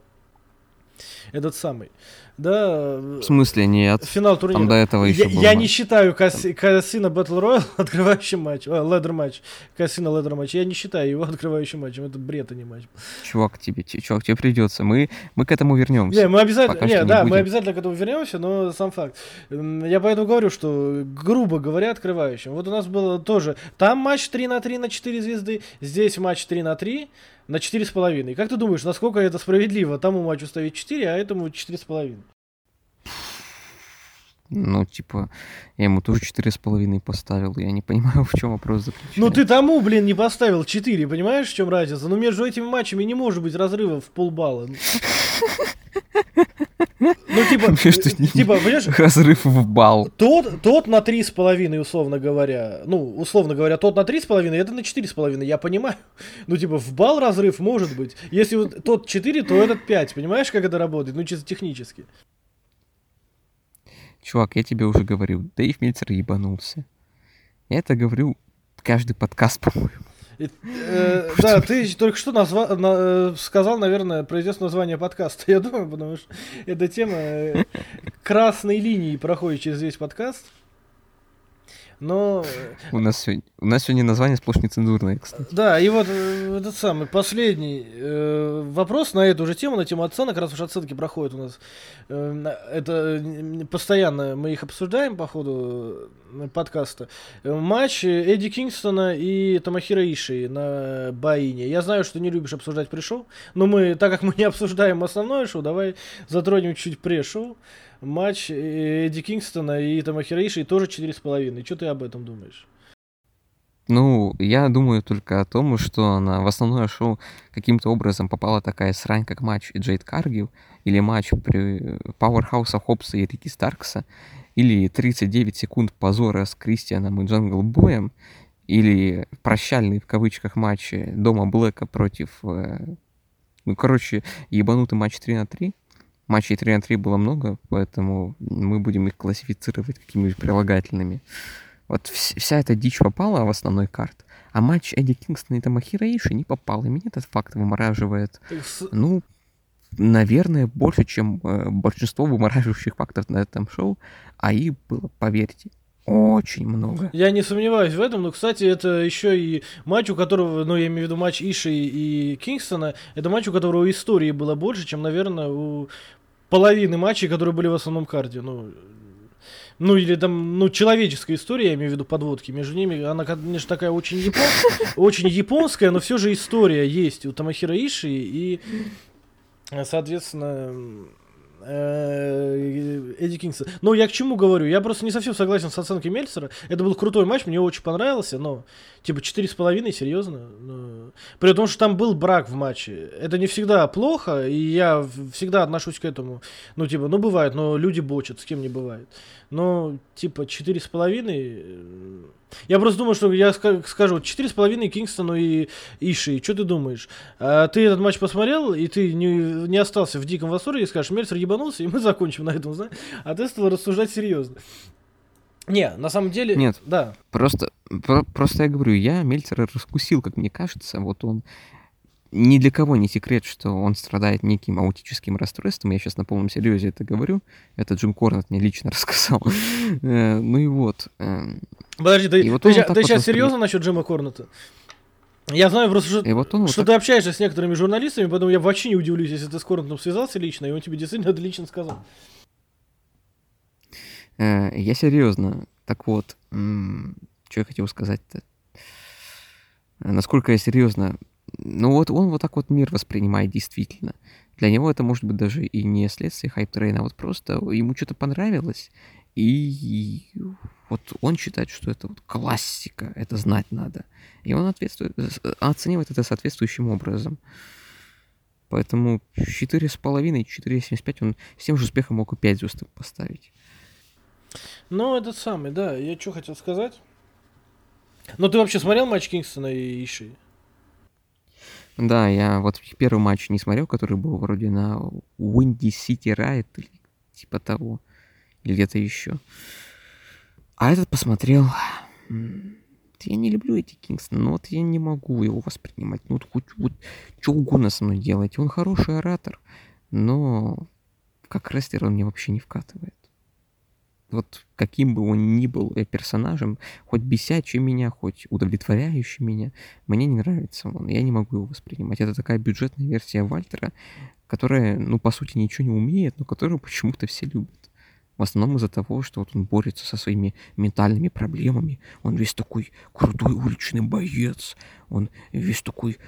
этот самый. Да. В смысле, нет. Финал турнира. Там до этого еще я, был я матч. не считаю Касси, Кассина Battle Royale [laughs] открывающим матч. А, ледер матч. Кассина ледер матч. Я не считаю его [laughs] открывающим матчем. Это бред, а не матч. Чувак, тебе, те- чувак, тебе придется. Мы, мы к этому вернемся. Не, мы обязательно, Пока не, да, мы будем. обязательно к этому вернемся, но сам факт. Я поэтому говорю, что, грубо говоря, открывающим. Вот у нас было тоже, там матч 3 на 3 на 4 звезды, здесь матч 3 на 3 на 4,5. Как ты думаешь, насколько это справедливо? Тому матчу ставить 4, а этому 4,5. Ну, типа, я ему тоже четыре с половиной поставил. Я не понимаю, [laughs] в чем вопрос заключается. Ну ты тому, блин, не поставил 4, понимаешь, в чем разница? Ну между этими матчами не может быть разрыва в полбалла. Ну типа, [laughs] ними. типа, понимаешь, Разрыв в бал. Тот, тот на три с половиной, условно говоря. Ну, условно говоря, тот на три с половиной, это на четыре с половиной, я понимаю. [laughs] Ну, типа, в бал разрыв может быть. Если вот тот 4, то этот 5. Понимаешь, как это работает? Ну, чисто технически. Чувак, я тебе уже говорил, Дэйв Мельцер ебанулся. Я это говорю каждый подкаст, по-моему. Э, [laughs] да, ты только что назва- на- э, сказал, наверное, произнес название подкаста. [laughs] Я думаю, потому что эта тема э, красной линии проходит через весь подкаст. Но У нас сегодня, у нас сегодня название сплошь нецензурное, кстати. Да, и вот э, этот самый последний э, вопрос на эту же тему, на тему оценок, раз уж оценки проходят у нас. э, это постоянно мы их обсуждаем по ходу э, подкаста. Э, Матч Эдди Кингстона и Томахира Иши на Баине. Я знаю, что не любишь обсуждать пришоу, но мы, так как мы не обсуждаем основное шоу, давай затронем чуть пре-шоу. Матч э, Эдди Кингстона и Томохиро Ишии тоже 4,5. Что ты об этом думаешь? Ну, я думаю только о том, что на, в основное шоу каким-то образом попала такая срань, как матч Джейд Каргил, или матч при Пауэрхауса Хоббса и Рики Старкса, или 39 секунд позора с Кристианом и Джангл Боем, или прощальный в кавычках матч Дома Блэка против... э, ну, короче, ебанутый матч 3 на 3. Матчей 3 на 3 было много, поэтому мы будем их классифицировать какими-нибудь прилагательными. Вот вс- вся эта дичь попала в основной карт, а матч Эдди Кингстона и Тамахира Иши не попал, и меня этот факт вымораживает, ну, наверное, больше, чем э, большинство вымораживающих факторов на этом шоу, а их было, поверьте, очень много. Я не сомневаюсь в этом, но, кстати, это еще и матч, у которого, ну, я имею в виду матч Иши и Кингстона, это матч, у которого истории было больше, чем, наверное, у половины матчей, которые были в основном карде. Ну, ну или там, ну, человеческая история, я имею в виду подводки. Между ними, она, конечно, такая очень, япон... [laughs] очень японская, но все же история есть у Тамахира Иши и, соответственно, Эдди Кингстон. Ну, я к чему говорю? Я просто не совсем согласен с оценкой Мельцера. Это был крутой матч, мне очень понравился, но типа 4,5, серьезно. Ну, при том, что там был брак в матче. Это не всегда плохо, и я всегда отношусь к этому. Ну, типа, ну бывает, но люди бочат, с кем не бывает. Но, типа, 4,5... Я просто думаю, что я ска- скажу, 4,5 Кингстону и Иши. Что ты думаешь? А ты этот матч посмотрел, и ты не, не остался в диком восторге, и скажешь, Мельцер ебанулся, и мы [laughs] закончим на этом, знаешь? А ты стал рассуждать серьезно. Не, на самом деле... Нет. Да. Просто, про- просто я говорю, я Мельцера раскусил, как мне кажется, вот он ни для кого не секрет, что он страдает неким аутическим расстройством. Я сейчас на полном серьезе это говорю. Это Джим Корнет мне лично [laughs] рассказал. Э, Ну и вот. эм, Подожди, ты, вот так вот сейчас серьезно насчет Джима Корнета? Я знаю просто, что, И вот он вот что так- ты общаешься с некоторыми журналистами, поэтому я вообще не удивлюсь, если ты с Корнетом связался лично, и он тебе действительно это лично сказал. Э, Я серьезно. Так вот, что я хотел сказать-то? Э, Насколько я серьезно? Ну вот он вот так вот мир воспринимает действительно. Для него это может быть даже и не следствие hype train а, а вот просто ему что-то понравилось, И вот он считает, что это вот классика, это знать надо. И он ответствует, э, оценивает это соответствующим образом. Поэтому 4,5, 4,75 он с тем же успехом мог и 5 звезд поставить. Ну, этот самый, да. Я что хотел сказать? Ну, ты вообще смотрел матч Кингстона и Иши? Да, я вот первый матч не смотрел, который был вроде на Windy City Riot или типа того, или где-то еще. А этот посмотрел. Я не люблю эти Кингстона, но вот я не могу его воспринимать. Ну, вот хоть вот что угодно со мной делать. Он хороший оратор, но как рестлер он мне вообще не вкатывает вот каким бы он ни был э, персонажем, хоть бесячий меня, хоть удовлетворяющий меня, мне не нравится он. Я не могу его воспринимать. Это такая бюджетная версия Вальтера, которая, ну, по сути, ничего не умеет, но которую [laughs] почему-то все любят. В основном из-за того, что вот он борется со своими ментальными проблемами. Он весь такой крутой уличный боец. Он весь такой,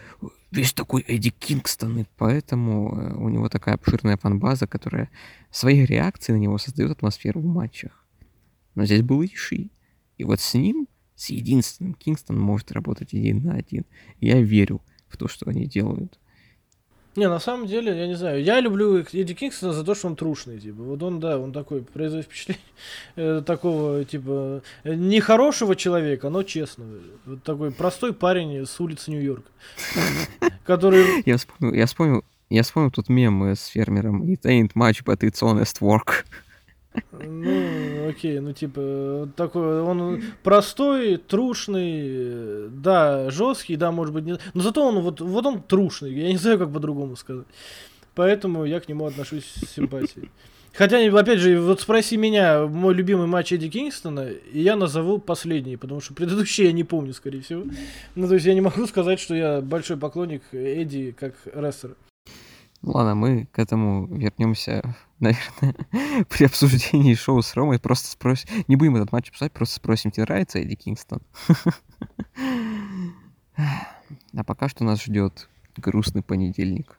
весь такой Эдди Кингстон. И поэтому э, у него такая обширная фанбаза, которая своей реакцией на него создает атмосферу в матчах. Но здесь был Иши. И вот с ним, с единственным, Кингстон может работать один на один. Я верю в то, что они делают. Не, на самом деле, я не знаю, я люблю Эдди Кингстона за то, что он трушный, типа, вот он, да, он такой, производит впечатление [laughs] э, такого, типа, нехорошего человека, но честного, вот такой простой парень с улицы Нью-Йорка, [laughs] который... Я вспомнил, я вспомнил, я вспомнил тут мем с фермером, it ain't much, but it's honest work. Ну, окей, ну типа такой, он простой, трушный, да, жесткий, да, может быть, не... но зато он вот, вот он трушный, я не знаю, как по-другому сказать. Поэтому я к нему отношусь с симпатией. Хотя, опять же, вот спроси меня, мой любимый матч Эдди Кингстона, и я назову последний, потому что предыдущий я не помню, скорее всего. Ну, то есть я не могу сказать, что я большой поклонник Эдди как рестлера. Ладно, мы к этому вернемся, наверное, [laughs] при обсуждении шоу с Ромой. Просто спросим... Не будем этот матч писать, просто спросим, тебе нравится Эдди Кингстон? [laughs] А пока что нас ждет грустный понедельник.